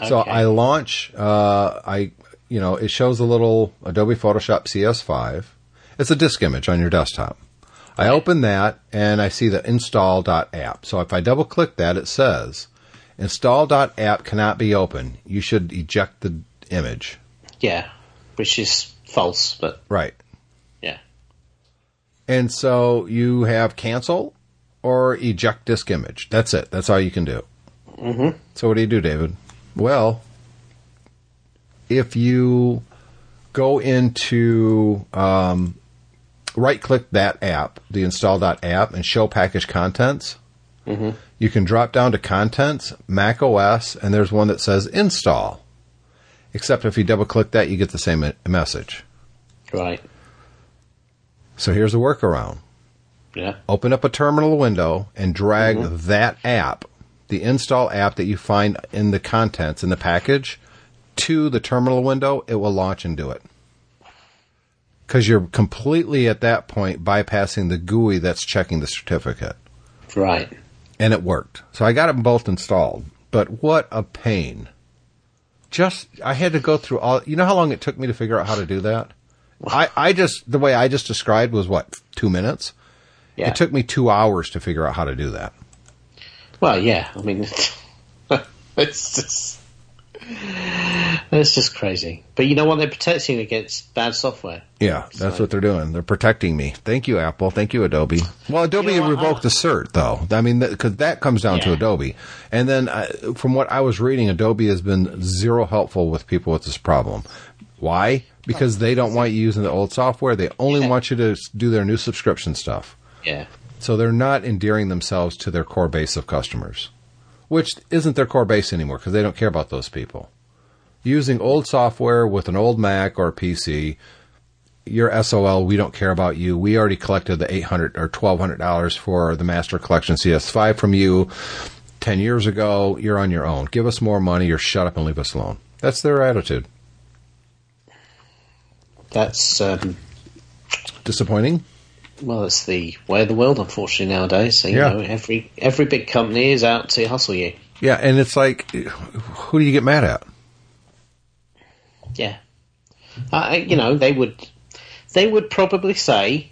So Okay. I launch. Uh, I you know it shows a little Adobe Photoshop CS5. It's a disk image on your desktop. I open that and I see the install.app. So if I double click that, it says install.app cannot be opened. You should eject the image. Yeah. Which is false, but Right. yeah. And so you have cancel or eject disk image. That's it. That's all you can do. Mm-hmm. So what do you do, David? Well, if you go into um, right click that app, the install.app, and show package contents, mm-hmm. you can drop down to contents, Mac OS, and there's one that says install. Except if you double click that, you get the same message. Right. So here's a workaround. Yeah. open up a terminal window and drag mm-hmm. that app, the install app that you find in the contents in the package, to the terminal window, it will launch and do it. Because you're completely at that point bypassing the GUI that's checking the certificate. Right. And it worked. So I got them both installed. But what a pain. Just, I had to go through all, you know how long it took me to figure out how to do that? I, I just, the way I just described was what, two minutes? Yeah. It took me two hours to figure out how to do that. Well, yeah. I mean, it's just it's just crazy. But you know what? They're protecting against bad software. Yeah, that's So- what they're doing. They're protecting me. Thank you, Apple. Thank you, Adobe. Well, Adobe You know revoked the cert, though. I mean, because that comes down to Adobe. And then, uh, from what I was reading, Adobe has been zero helpful with people with this problem. Why? Because they don't want you using the old software. They only Yeah. want you to do their new subscription stuff. Yeah. So they're not endearing themselves to their core base of customers, which isn't their core base anymore because they don't care about those people. Using old software with an old Mac or PC, you're SOL. We don't care about you. We already collected the eight hundred or twelve hundred dollars for the Master Collection CS5 from you ten years ago. You're on your own. Give us more money or shut up and leave us alone. That's their attitude. That's um, Disappointing. Well, it's the way of the world, unfortunately nowadays. So, you Yeah. know, every every big company is out to hustle you. Yeah, and it's like, who do you get mad at? Yeah. Uh, you know, they would they would probably say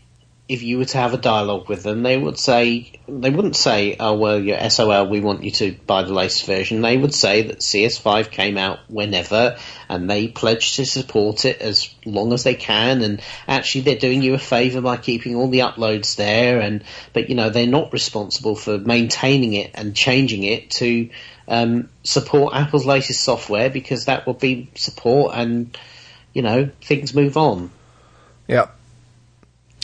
if you were to have a dialogue with them, they would say they wouldn't say, "Oh well, your SOL, we want you to buy the latest version." They would say that CS5 came out whenever, and they pledge to support it as long as they can. And actually, they're doing you a favour by keeping all the uploads there. And but you know, they're not responsible for maintaining it and changing it to um, support Apple's latest software because that would be support and you know things move on. Yeah.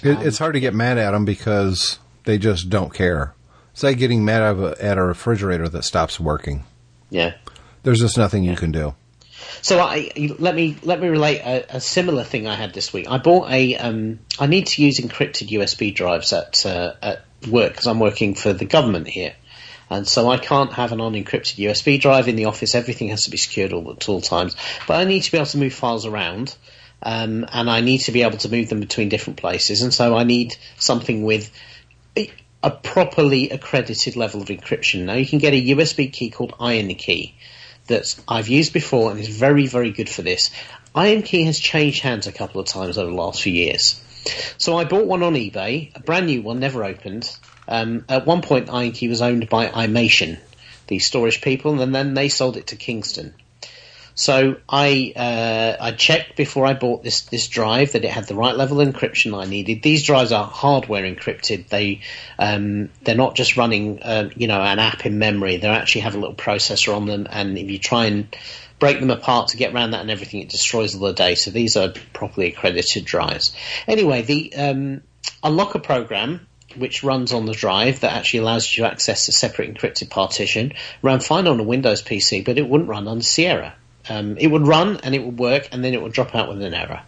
It, it's hard to get mad at them because they just don't care. It's like getting mad at a, at a refrigerator that stops working. Yeah. There's just nothing you can do. So I let me let me relate a, a similar thing I had this week. I bought a um, I need to use encrypted USB drives at uh, at work because I'm working for the government here, and so I can't have an unencrypted USB drive in the office. Everything has to be secured all at all times. But I need to be able to move files around, um, and I need to be able to move them between different places. And so I need something with a- properly accredited level of encryption. Now you can get a USB key called IronKey that I've used before and is very, very good for this. IronKey has changed hands a couple of times over the last few years. So I bought one on eBay, a brand new one, never opened. Um, at one point, IronKey was owned by Imation, the storage people, and then they sold it to Kingston. So I uh, I checked before I bought this this drive that it had the right level of encryption I needed. These drives are hardware encrypted. They um, they're not just running uh, you know an app in memory. They actually have a little processor on them, and if you try and break them apart to get around that and everything, it destroys all the data. These are properly accredited drives. Anyway, the um, Unlocker program which runs on the drive that actually allows you to access a separate encrypted partition, ran fine on a Windows PC, but it wouldn't run on Sierra. Um, it would run and it would work, and then it would drop out with an error.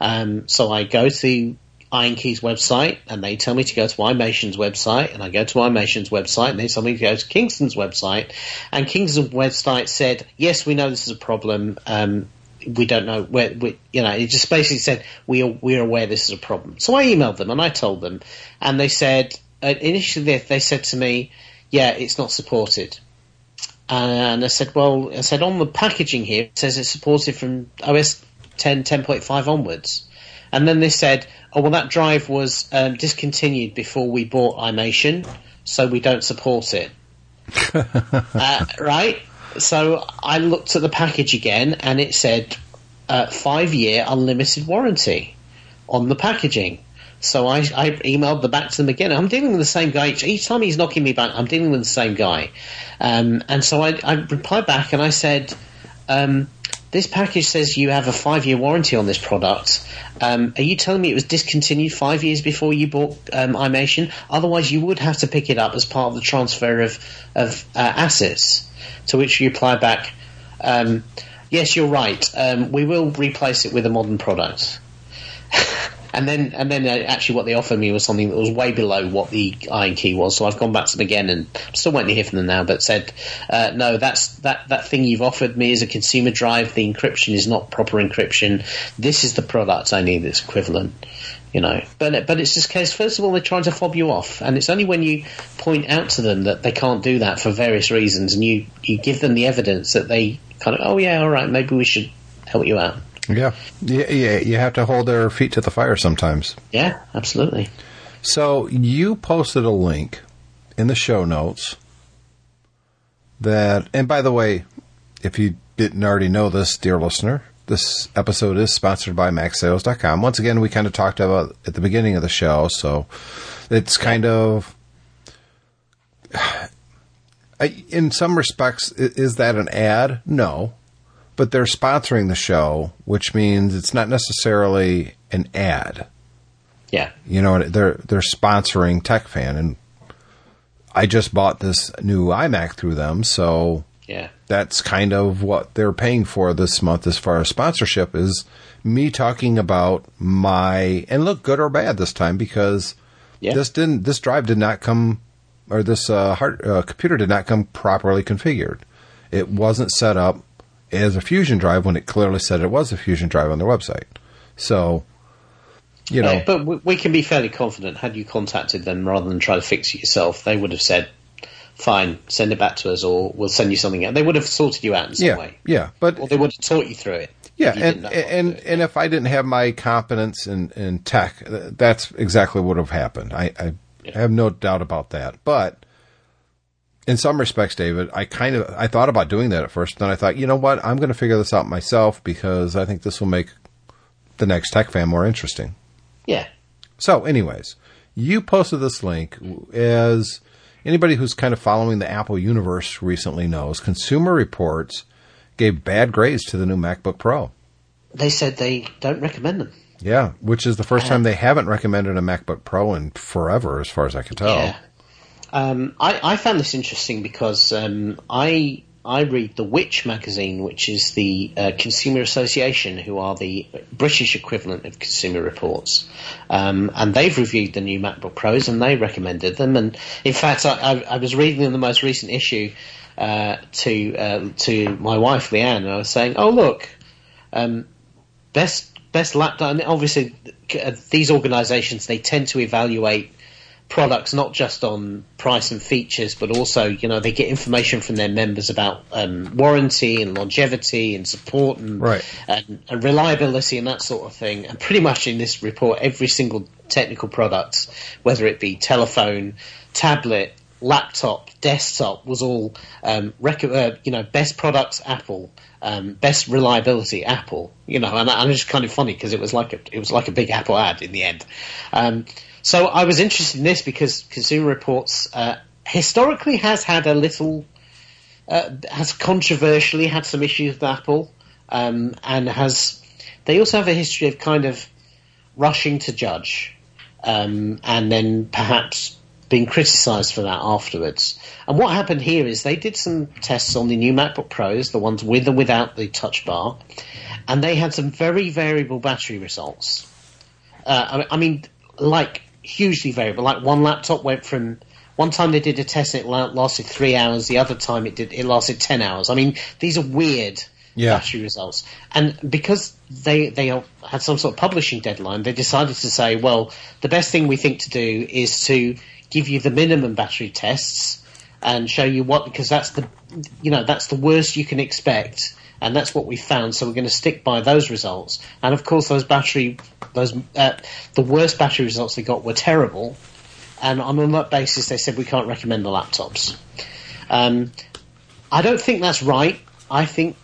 Um, so I go to IronKey's website, and they tell me to go to Imation's website, and I go to Imation's website, and they tell me to go to Kingston's website, and Kingston's website said, "Yes, we know this is a problem. Um, we don't know where, we, you know, it just basically said we are we're aware this is a problem." So I emailed them and I told them, and they said uh, initially they, they said to me, "Yeah, it's not supported." And I said, well, I said on the packaging here it says it's supported from OS 10 10.5 onwards. And then they said, oh well, that drive was um, discontinued before we bought Imation, so we don't support it. uh, right? So I looked at the package again, and it said uh, five year unlimited warranty on the packaging. So I, I emailed the back to them again. I'm dealing with the same guy each, each time he's knocking me back. I'm dealing with the same guy, um, and so I, I replied back and I said. Um, this package says you have a five year warranty on this product. Um, are you telling me it was discontinued five years before you bought um, Imation? Otherwise, you would have to pick it up as part of the transfer of, of uh, assets. To which you reply back, um, yes, you're right. Um, we will replace it with a modern product. And then, and then uh, actually, what they offered me was something that was way below what the IronKey was. So I've gone back to them again, and still waiting to hear from them now. But said, uh, no, that's that that thing you've offered me is a consumer drive. The encryption is not proper encryption. This is the product I need that's equivalent. You know, but but it's just case. First of all, they're trying to fob you off, and it's only when you point out to them that they can't do that for various reasons, and you you give them the evidence that they kind of, oh yeah, all right, maybe we should help you out. Yeah. yeah, yeah, you have to hold their feet to the fire sometimes. Yeah, absolutely. So you posted a link in the show notes that, and by the way, if you didn't already know this, dear listener, this episode is sponsored by MacSales.com. Once again, we kind of talked about at the beginning of the show, so it's kind of. In some respects, is that an ad? No, but they're sponsoring the show, which means it's not necessarily an ad. Yeah. You know, they're they're sponsoring TechFan, and I just bought this new iMac through them, so yeah, that's kind of what they're paying for this month as far as sponsorship is me talking about my and look good or bad this time because yeah. this didn't this drive did not come or this uh, hard, uh, computer did not come properly configured. It wasn't set up as a Fusion drive when it clearly said it was a Fusion drive on their website. So, you know. Yeah, but we, we can be fairly confident. Had you contacted them rather than try to fix it yourself, they would have said, "Fine, send it back to us, or we'll send you something." Else. They would have sorted you out in some yeah, way. Yeah, but or they would have taught you through it. Yeah, and and and if I didn't have my competence in in tech, that's exactly what would have happened. I, I yeah. have no doubt about that. But in some respects, David, I kind of I thought about doing that at first. Then I thought, you know what, I'm going to figure this out myself because I think this will make the next tech fan more interesting. Yeah. So, anyways, you posted this link as anybody who's kind of following the Apple universe recently knows. Consumer Reports gave bad grades to the new MacBook Pro. They said they don't recommend them. Yeah, which is the first uh, time they haven't recommended a MacBook Pro in forever, as far as I can tell. Yeah. Um, I, I, found this interesting because um, I I read the Which magazine, which is the uh, Consumer Association, who are the British equivalent of Consumer Reports, um, and they've reviewed the new MacBook Pros and they recommended them. And in fact, I, I, I was reading in the most recent issue uh, to uh, to my wife Leanne, and I was saying, "Oh look, um, best best laptop." And obviously, uh, these organisations they tend to evaluate products not just on price and features, but also you know they get information from their members about um, warranty and longevity and support and, right. and, and reliability and that sort of thing. And pretty much in this report, every single technical product, whether it be telephone, tablet, laptop, desktop, was all um, rec- uh, you know best products Apple. Um, best reliability Apple, you know, and, and it's kind of funny because it was like a it was like a big Apple ad in the end. Um, so I was interested in this because Consumer Reports uh, historically has had a little, uh, has controversially had some issues with Apple, um, and has. They also have a history of kind of rushing to judge. um, and then perhaps being criticised for that afterwards. And what happened here is they did some tests on the new MacBook Pros, the ones with and without the Touch Bar, and they had some very variable battery results. Uh, I, I mean, like hugely variable. Like one laptop went from one time they did a test and it lasted three hours. The other time it did it lasted ten hours. I mean, these are weird Yeah. battery results. And because they they had some sort of publishing deadline, they decided to say, well, the best thing we think to do is to give you the minimum battery tests and show you what because that's the you know that's the worst you can expect. And that's what we found, so we're going to stick by those results. And of course, those battery, those uh, the worst battery results they got were terrible. And on that basis, they said we can't recommend the laptops. Um, I don't think that's right. I think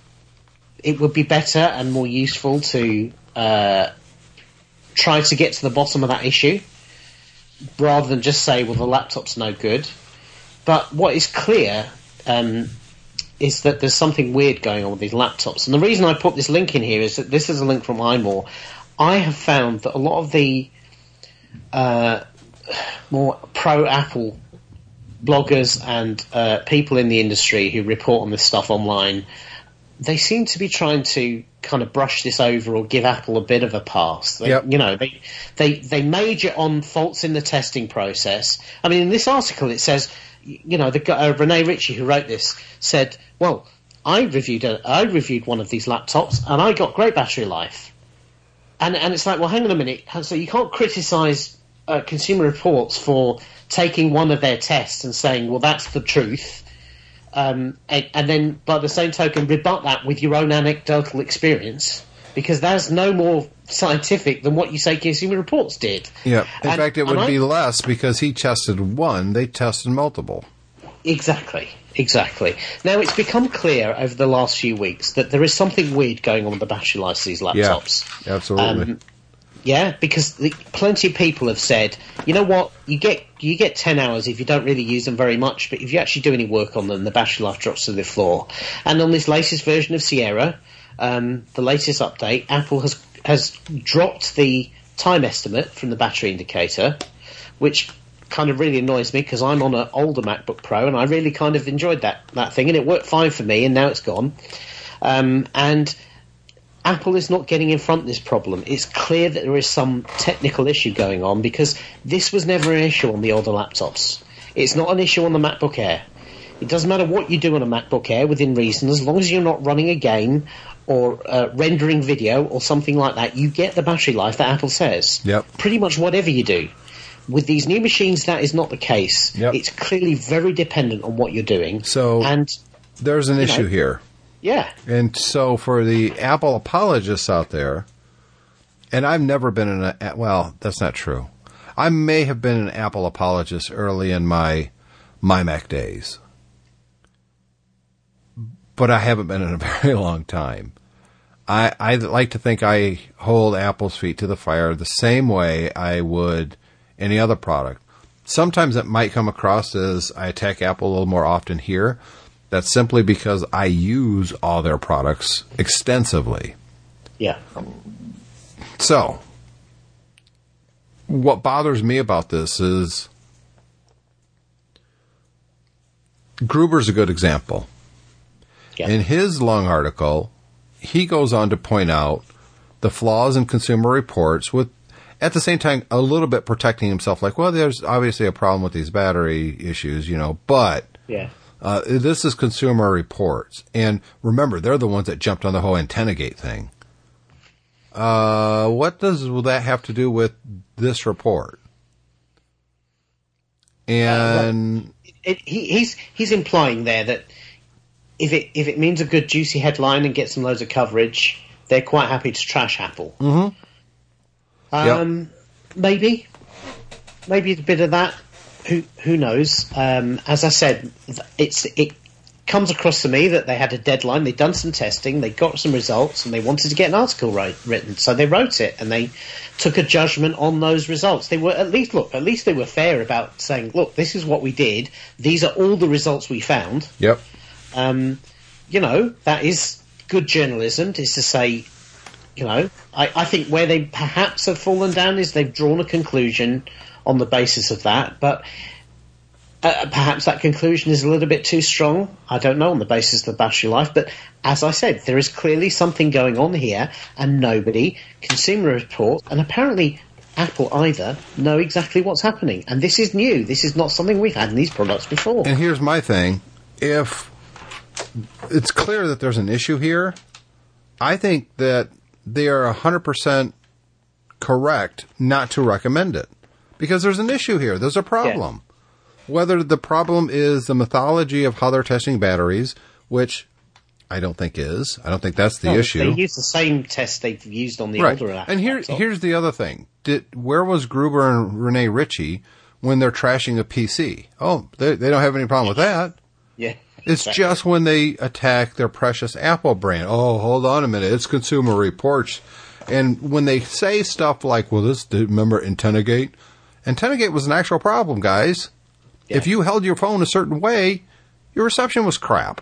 it would be better and more useful to uh, try to get to the bottom of that issue rather than just say, well, the laptop's are no good. But what is clear um, is that there's something weird going on with these laptops. And the reason I put this link in here is that this is a link from iMore. I have found that a lot of the uh, more pro Apple bloggers and uh, people in the industry who report on this stuff online, they seem to be trying to kind of brush this over or give Apple a bit of a pass. They, Yep. You know, they, they they major on faults in the testing process. I mean, in this article it says, you know, the uh, Rene Ritchie who wrote this said, well, I reviewed a, I reviewed one of these laptops and I got great battery life. And and it's like, well, hang on a minute. So you can't criticise uh, Consumer Reports for taking one of their tests and saying, well, that's the truth, um, and, and then by the same token rebut that with your own anecdotal experience, because that's no more scientific than what you say Consumer Reports did. Yeah. In And- fact, it would I- be less because he tested one, they tested multiple. Exactly, exactly. Now it's become clear over the last few weeks that there is something weird going on with the battery life of these laptops. Yeah. Absolutely. Um, Yeah, because the, plenty of people have said, you know what, you get you get ten hours if you don't really use them very much, but if you actually do any work on them, the battery life drops to the floor. And on this latest version of Sierra, um, the latest update, Apple has has dropped the time estimate from the battery indicator, which kind of really annoys me because I'm on an older MacBook Pro and I really kind of enjoyed that that thing and it worked fine for me and now it's gone. Um, and Apple is not getting in front of this problem. It's clear that there is some technical issue going on because this was never an issue on the older laptops. It's not an issue on the MacBook Air. It doesn't matter what you do on a MacBook Air within reason, as long as you're not running a game or uh, rendering video or something like that, you get the battery life that Apple says. Yep. Pretty much whatever you do. With these new machines, that is not the case. Yep. It's clearly very dependent on what you're doing. So- and There's an issue know. here. yeah, And so for the Apple apologists out there, and I've never been in a well, that's not true. I may have been an Apple apologist early in my my Mac days. But I haven't been in a very long time. I I like to think I hold Apple's feet to the fire the same way I would any other product. Sometimes it might come across as I attack Apple a little more often here. That's simply because I use all their products extensively. yeah, So, what bothers me about this is Gruber's a good example. In his long article, he goes on to point out the flaws in consumer reports with at the same time a little bit protecting himself. Like well there's obviously a problem with these battery issues you know but yeah. uh, this is consumer reports. And remember they're the ones that jumped on the whole Antennagate thing. Uh, what does that have to do with this report? And it, he, he's he's implying there that if it if it means a good juicy headline and gets some loads of coverage, they're quite happy to trash Apple. Mm-hmm. Um, maybe, maybe a bit of that. Who who knows? Um, as I said, it's it comes across to me that they had a deadline. They'd done some testing, they got some results, and they wanted to get an article write, written. So they wrote it, and they took a judgment on those results. They were at least look, at least they were fair about saying, look, this is what we did. These are all the results we found. yep Um, you know, that is good journalism. Is to say, you know, I, I think where they perhaps have fallen down is they've drawn a conclusion on the basis of that, but uh, perhaps that conclusion is a little bit too strong. I don't know on the basis of the battery life, but as I said, there is clearly something going on here, and nobody, Consumer Report, and apparently Apple either, know exactly what's happening. And this is new. This is not something we've had in these products before. And here's my thing: if it's clear that there's an issue here, I think that they are 100% correct not to recommend it because there's an issue here. There's a problem. Whether the problem is the methodology of how they're testing batteries, which I don't think is. I don't think that's the No, issue. They use the same test they've used on the right. older Apple And here, laptop. here's the other thing. Did where was Gruber and Rene Ritchie when they're trashing a PC? Oh, they, they don't have any problem with that. yeah, It's exactly. just when they attack their precious Apple brand. Oh, hold on a minute. It's Consumer Reports. And when they say stuff like, well, this, remember Antennagate? Antennagate was an actual problem, guys. Yeah. If you held your phone a certain way, your reception was crap.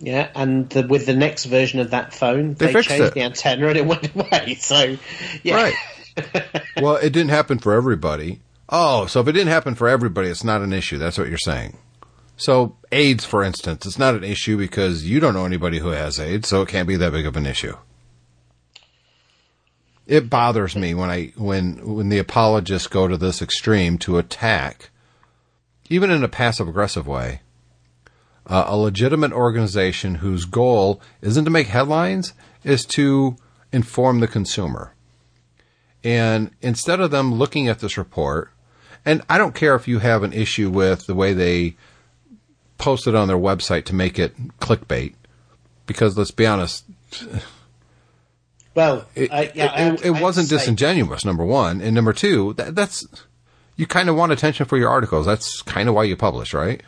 Yeah, and the, with the next version of that phone, They they, changed it. the antenna and it went away. So, yeah, Right. well, it didn't happen for everybody. Oh, so if it didn't happen for everybody, it's not an issue. That's what you're saying. So, AIDS, for instance, it's not an issue because you don't know anybody who has AIDS, so it can't be that big of an issue. It bothers me when I when when the apologists go to this extreme to attack, even in a passive aggressive way, uh, a legitimate organization whose goal isn't to make headlines, is to inform the consumer. And instead of them looking at this report, and I don't care if you have an issue with the way they post it on their website to make it clickbait, because let's be honest, well, it, yeah, it, it wasn't disingenuous, number one. And number two, that, that's, you kind of want attention for your articles. That's kind of why you publish, right?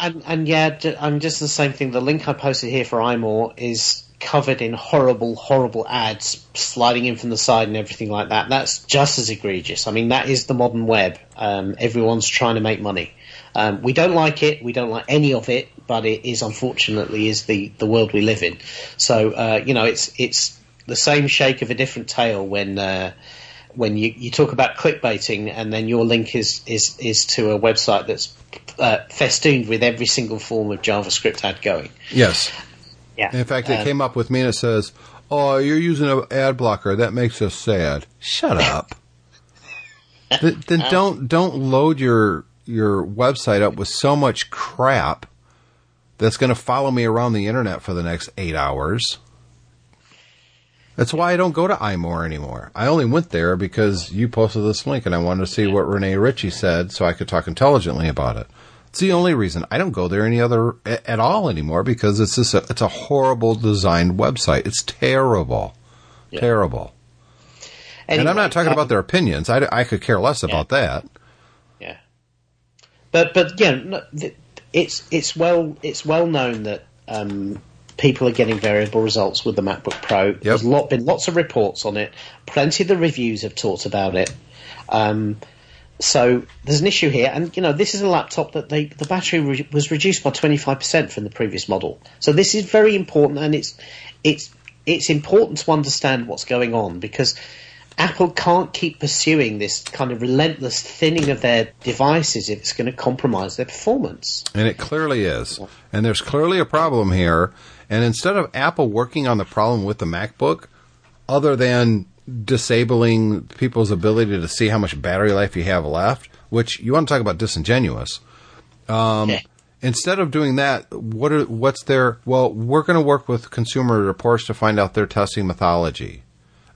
And, and yeah, d- I'm just the same thing. The link I posted here for iMore is covered in horrible, horrible ads sliding in from the side and everything like that. That's just as egregious. I mean, that is the modern web. Um, everyone's trying to make money. Um, we don't like it. We don't like any of it, but it is unfortunately is the, the world we live in. So uh, you know, it's it's the same shake of a different tail when. Uh, when you, you talk about clickbaiting and then your link is, is, is to a website that's uh, festooned with every single form of JavaScript ad going. Yes. Yeah. In fact, it Um, came up with me and it says, "Oh, you're using an ad blocker. That makes us sad." Shut up. Th- then don't don't load your your website up with so much crap that's going to follow me around the internet for the next eight hours. That's why I don't go to iMore anymore. I only went there because you posted this link and I wanted to see what Rene Ritchie said so I could talk intelligently about it. It's the only reason I don't go there any other at all anymore because it's just a, it's a horrible designed website. It's terrible, terrible. and I'm not talking um, about their opinions. I, I could care less about that. But but yeah, it's it's well it's well known that um, people are getting variable results with the MacBook Pro. There's lot, been lots of reports on it. Plenty of the reviews have talked about it. Um, so there's an issue here, and you know this is a laptop that they the battery re- was reduced by 25% from the previous model. So this is very important, and it's it's it's important to understand what's going on because Apple can't keep pursuing this kind of relentless thinning of their devices if it's going to compromise their performance. And it clearly is. And there's clearly a problem here. And instead of Apple working on the problem with the MacBook, other than disabling people's ability to see how much battery life you have left, which you want to talk about disingenuous. Um, Yeah. Instead of doing that, what are what's their? Well, we're going to work with Consumer Reports to find out their testing methodology.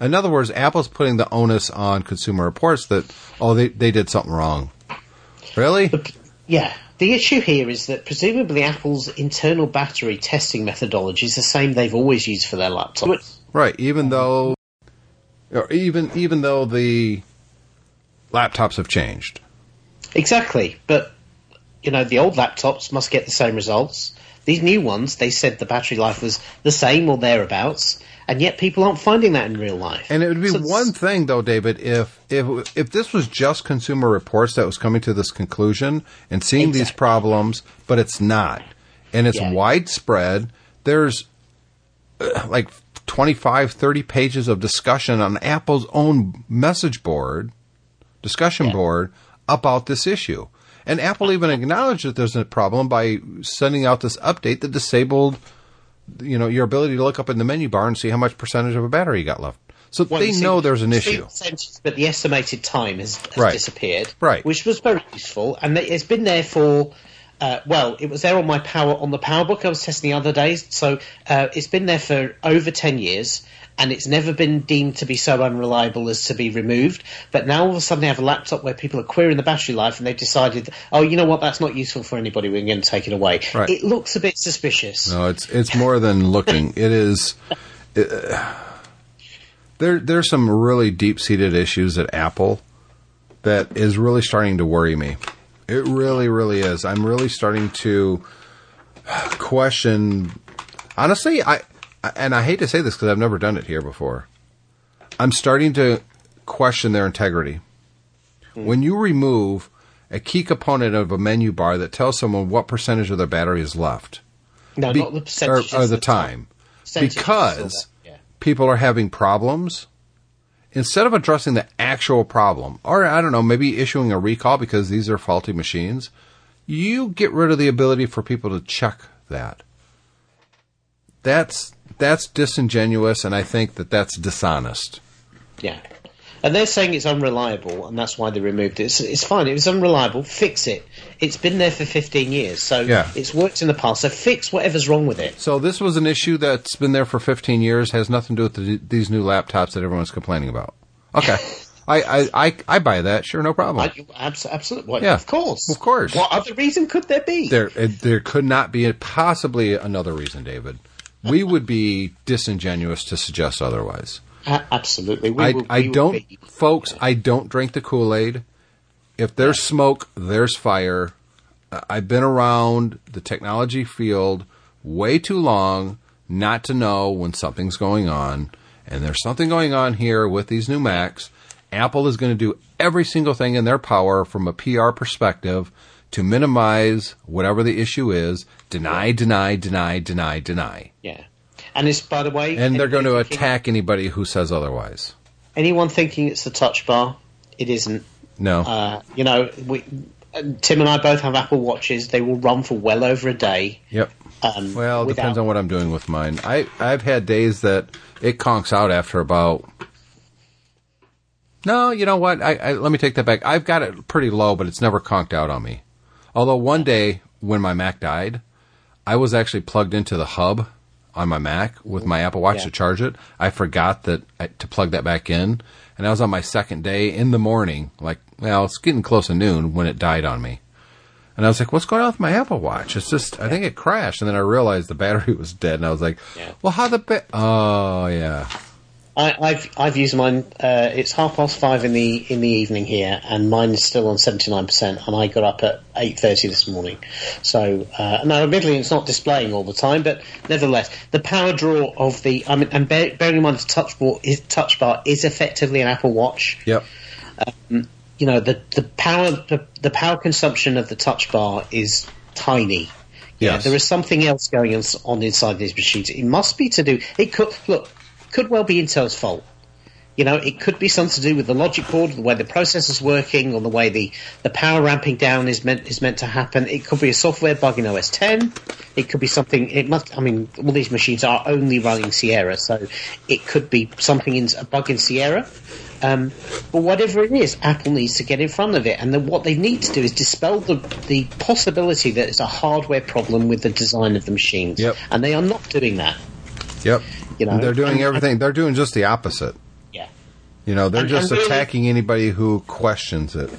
In other words, Apple's putting the onus on Consumer Reports that oh they they did something wrong. Really? Yeah. The issue here is that presumably Apple's internal battery testing methodology is the same they've always used for their laptops. Right, even though, or even even though the laptops have changed. Exactly, but you know the old laptops must get the same results. These new ones, they said the battery life was the same or thereabouts, and yet people aren't finding that in real life. And it would be So one thing, though, David, if if if this was just Consumer Reports that was coming to this conclusion and seeing these problems, but it's not, and it's Yeah. widespread. There's uh, like 25, 30 pages of discussion on Apple's own message board, discussion Yeah. board about this issue. And Apple even acknowledged that there's a problem by sending out this update that disabled, you know, your ability to look up in the menu bar and see how much percentage of a battery you got left. So Well, they see, know there's an issue. But the estimated time has, has Right. disappeared, Right. Which was very useful, and it's been there for. Uh, well, it was there on my power on the PowerBook I was testing the other days. So uh, it's been there for over ten years, and it's never been deemed to be so unreliable as to be removed. But now all of a sudden they have a laptop where people are querying the battery life, and they've decided, oh, you know what, that's not useful for anybody. We're going to take it away. Right. It looks a bit suspicious. No, it's it's more than looking. It is. uh, there there's some really deep seated issues at Apple that is really starting to worry me. It really, really is. I'm really starting to question. Honestly, I and I hate to say this because I've never done it here before. I'm starting to question their integrity. Hmm. When you remove a key component of a menu bar that tells someone what percentage of their battery is left, no, be- not the percentage. or the time, Percentage is because yeah. people are having problems. Instead of addressing the actual problem, or I don't know, maybe issuing a recall because these are faulty machines, you get rid of the ability for people to check that. That's that's disingenuous, and I think that that's dishonest. Yeah. And they're saying it's unreliable, and that's why they removed it. It's, it's fine. It was unreliable. Fix it. It's been there for 15 years, so Yeah. it's worked in the past. So fix whatever's wrong with it. So this was an issue that's been there for 15 years, has nothing to do with the, these new laptops that everyone's complaining about. Okay, I, I, I I buy that. Sure, no problem. Abs- absolutely. Well, Yeah, Of course. of course. What other reason could there be? There, there could not be possibly another reason, David. We would be disingenuous to suggest otherwise. A- absolutely. We I, will- I don't, be- folks. I don't drink the Kool Aid. If there's smoke, there's fire. I've been around the technology field way too long not to know when something's going on. And there's something going on here with these new Macs. Apple is going to do every single thing in their power from a PR perspective to minimize whatever the issue is. Deny, deny, deny, deny, deny. Yeah. And it's, by the way. And they're going to attack anybody who says otherwise. Anyone thinking it's the touch bar, it isn't. No. Uh, you know, we, Tim and I both have Apple Watches. They will run for well over a day. yep. Um, Well, it without- depends on what I'm doing with mine. I I've had days that it conks out after about. No, you know what? I, I let me take that back. I've got it pretty low, but it's never conked out on me. Although one day when my Mac died, I was actually plugged into the hub on my Mac with my Apple Watch Yeah. to charge it. I forgot that I, to plug that back in, and I was on my second day in the morning, like well, it's getting close to noon when it died on me. And I was like, what's going on with my Apple Watch? It's just, I think it crashed. And then I realized the battery was dead. And I was like, Yeah. well, how the ba- Oh, yeah. I, I've I've used mine. Uh, it's half past five in the in the evening here, and mine is still on seventy nine percent. And I got up at eight thirty this morning. So uh, now, admittedly, it's not displaying all the time, but nevertheless, the power draw of the I mean, and bear, bearing in mind the touch bar is touch bar is effectively an Apple Watch. Yep. You know, the the power the, the power consumption of the touch bar is tiny. Yeah, there is something else going on, on inside these machines. It must be to do. It could look could well be Intel's fault. You know, it could be something to do with the logic board, the way the processor's working, or the way the, the power ramping down is meant is meant to happen. It could be a software bug in OS X. It could be something. It must. I mean, all these machines are only running Sierra, so it could be something in a bug in Sierra. Um, but whatever it is, Apple needs to get in front of it, and then what they need to do is dispel the the possibility that it's a hardware problem with the design of the machines. Yep. And they are not doing that. Yep. You know, they're doing everything. They're doing just the opposite. Yeah. You know, they're And- just and really- attacking anybody who questions it.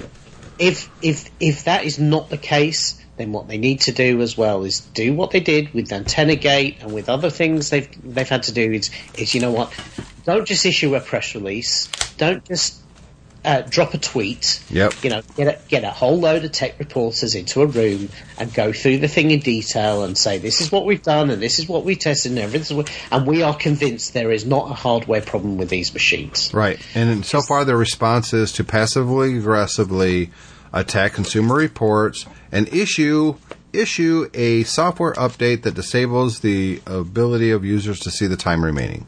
if if if that is not the case, then what they need to do as well is do what they did with Antennagate and with other things they've they've had to do. Is is you know what? Don't just issue a press release. Don't just uh, drop a tweet. Yep. You know, get a, get a whole load of tech reporters into a room and go through the thing in detail and say this is what we've done and this is what we tested and everything. And we are convinced there is not a hardware problem with these machines. Right. And so far, their response is to passively aggressively attack Consumer Reports and issue issue a software update that disables the ability of users to see the time remaining.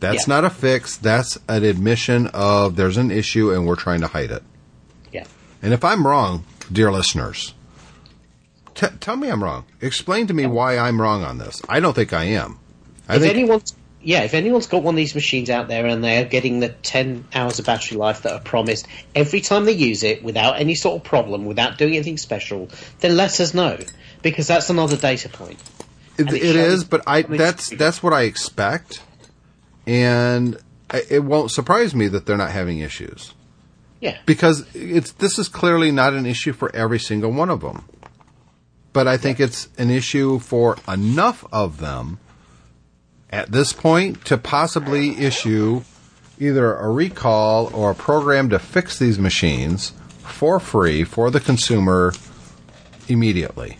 That's Yeah. not a fix. That's an admission of there's an issue and we're trying to hide it. Yeah. And if I'm wrong, dear listeners, t- tell me I'm wrong. Explain to me why I'm wrong on this. I don't think I am. I if think anyone's yeah, if anyone's got one of these machines out there and they're getting the 10 hours of battery life that are promised every time they use it without any sort of problem, without doing anything special, then let us know because that's another data point. it, and it it shows is, but I that's that's what I expect, and it won't surprise me that they're not having issues Yeah. because it's this is clearly not an issue for every single one of them. But I think it's an issue for enough of them at this point to possibly issue either a recall or a program to fix these machines for free for the consumer immediately.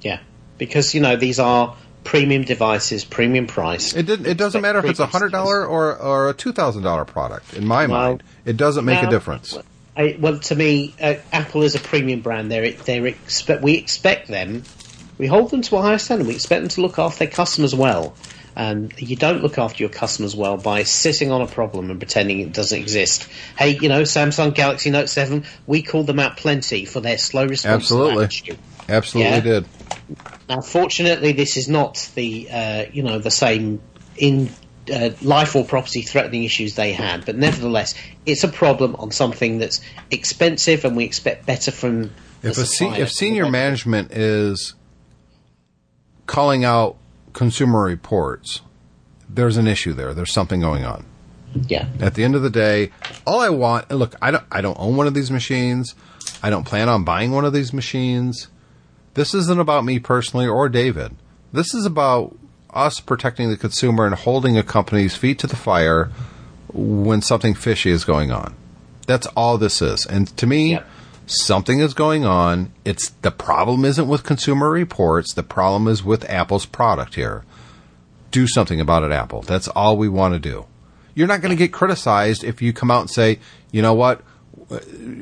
Yeah. Because, you know, these are premium devices, premium price. It didn't. It doesn't matter if it's a hundred dollar or or a two thousand dollar product. In my Well, mind, it doesn't make a difference. I, well, to me, uh, Apple is a premium brand. They're, they're expect, we expect them, we hold them to a higher standard. We expect them to look after their customers well. And you don't look after your customers well by sitting on a problem and pretending it doesn't exist. Hey, you know, Samsung Galaxy Note 7, we called them out plenty for their slow response. Absolutely. Absolutely Yeah. did. Now, fortunately, this is not the uh, you know the same in uh, life or property threatening issues they had, but nevertheless, it's a problem on something that's expensive, and we expect better from. If a se- if senior management is calling out consumer reports, there's an issue there. There's something going on. yeah, At the end of the day, all I want look, I don't I don't own one of these machines. I don't plan on buying one of these machines. This isn't about me personally or David. This is about us protecting the consumer and holding a company's feet to the fire when something fishy is going on. That's all this is. And to me, Yep. something is going on. It's the problem isn't with consumer reports. The problem is with Apple's product here. Do something about it, Apple. That's all we want to do. You're not going to get criticized if you come out and say, you know what,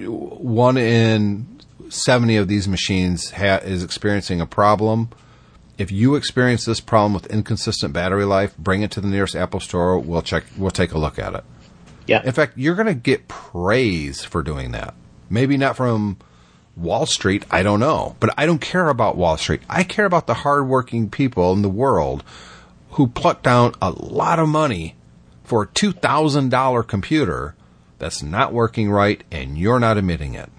one in 70 of these machines ha- is experiencing a problem. If you experience this problem with inconsistent battery life, bring it to the nearest Apple store. We'll check. We'll take a look at it. yeah, In fact, you're going to get praise for doing that. Maybe not from Wall Street, I don't know. But I don't care about Wall Street. I care about the hardworking people in the world who pluck down a lot of money for a $2,000 computer that's not working right and you're not admitting it.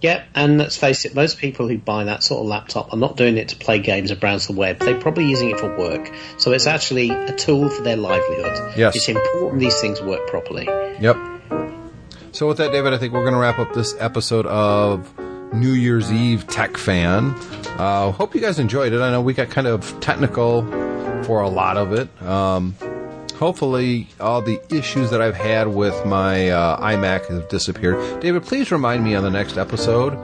Yeah. And let's face it, most people who buy that sort of laptop are not doing it to play games or browse the web. They're probably using it for work, so it's actually a tool for their livelihood. Yes. it's important these things work properly. Yep. So with that, David, I think we're going to wrap up this episode of New Year's Eve Tech Fan. Uh, hope you guys enjoyed it. I know we got kind of technical for a lot of it. Um, hopefully, all the issues that I've had with my uh, iMac have disappeared. David, please remind me on the next episode.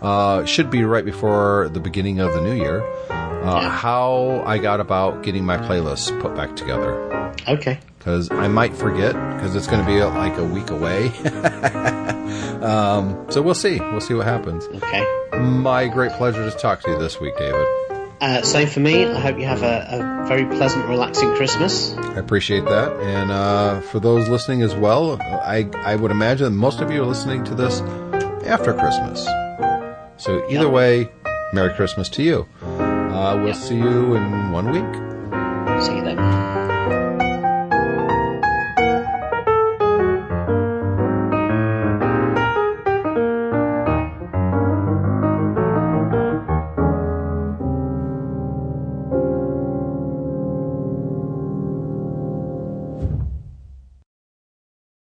Uh, should be right before the beginning of the new year. Uh, Yeah. How I got about getting my playlist put back together Okay, because I might forget because it's going to be uh, like a week away. um, so we'll see. We'll see what happens. okay. My great pleasure to talk to you this week, David. Uh, same for me. I hope you have a, a very pleasant, relaxing Christmas. I appreciate that, and uh, for those listening as well, I I would imagine most of you are listening to this after Christmas. So either Yeah. way, Merry Christmas to you. Uh, we'll Yeah. see you in one week. See you then.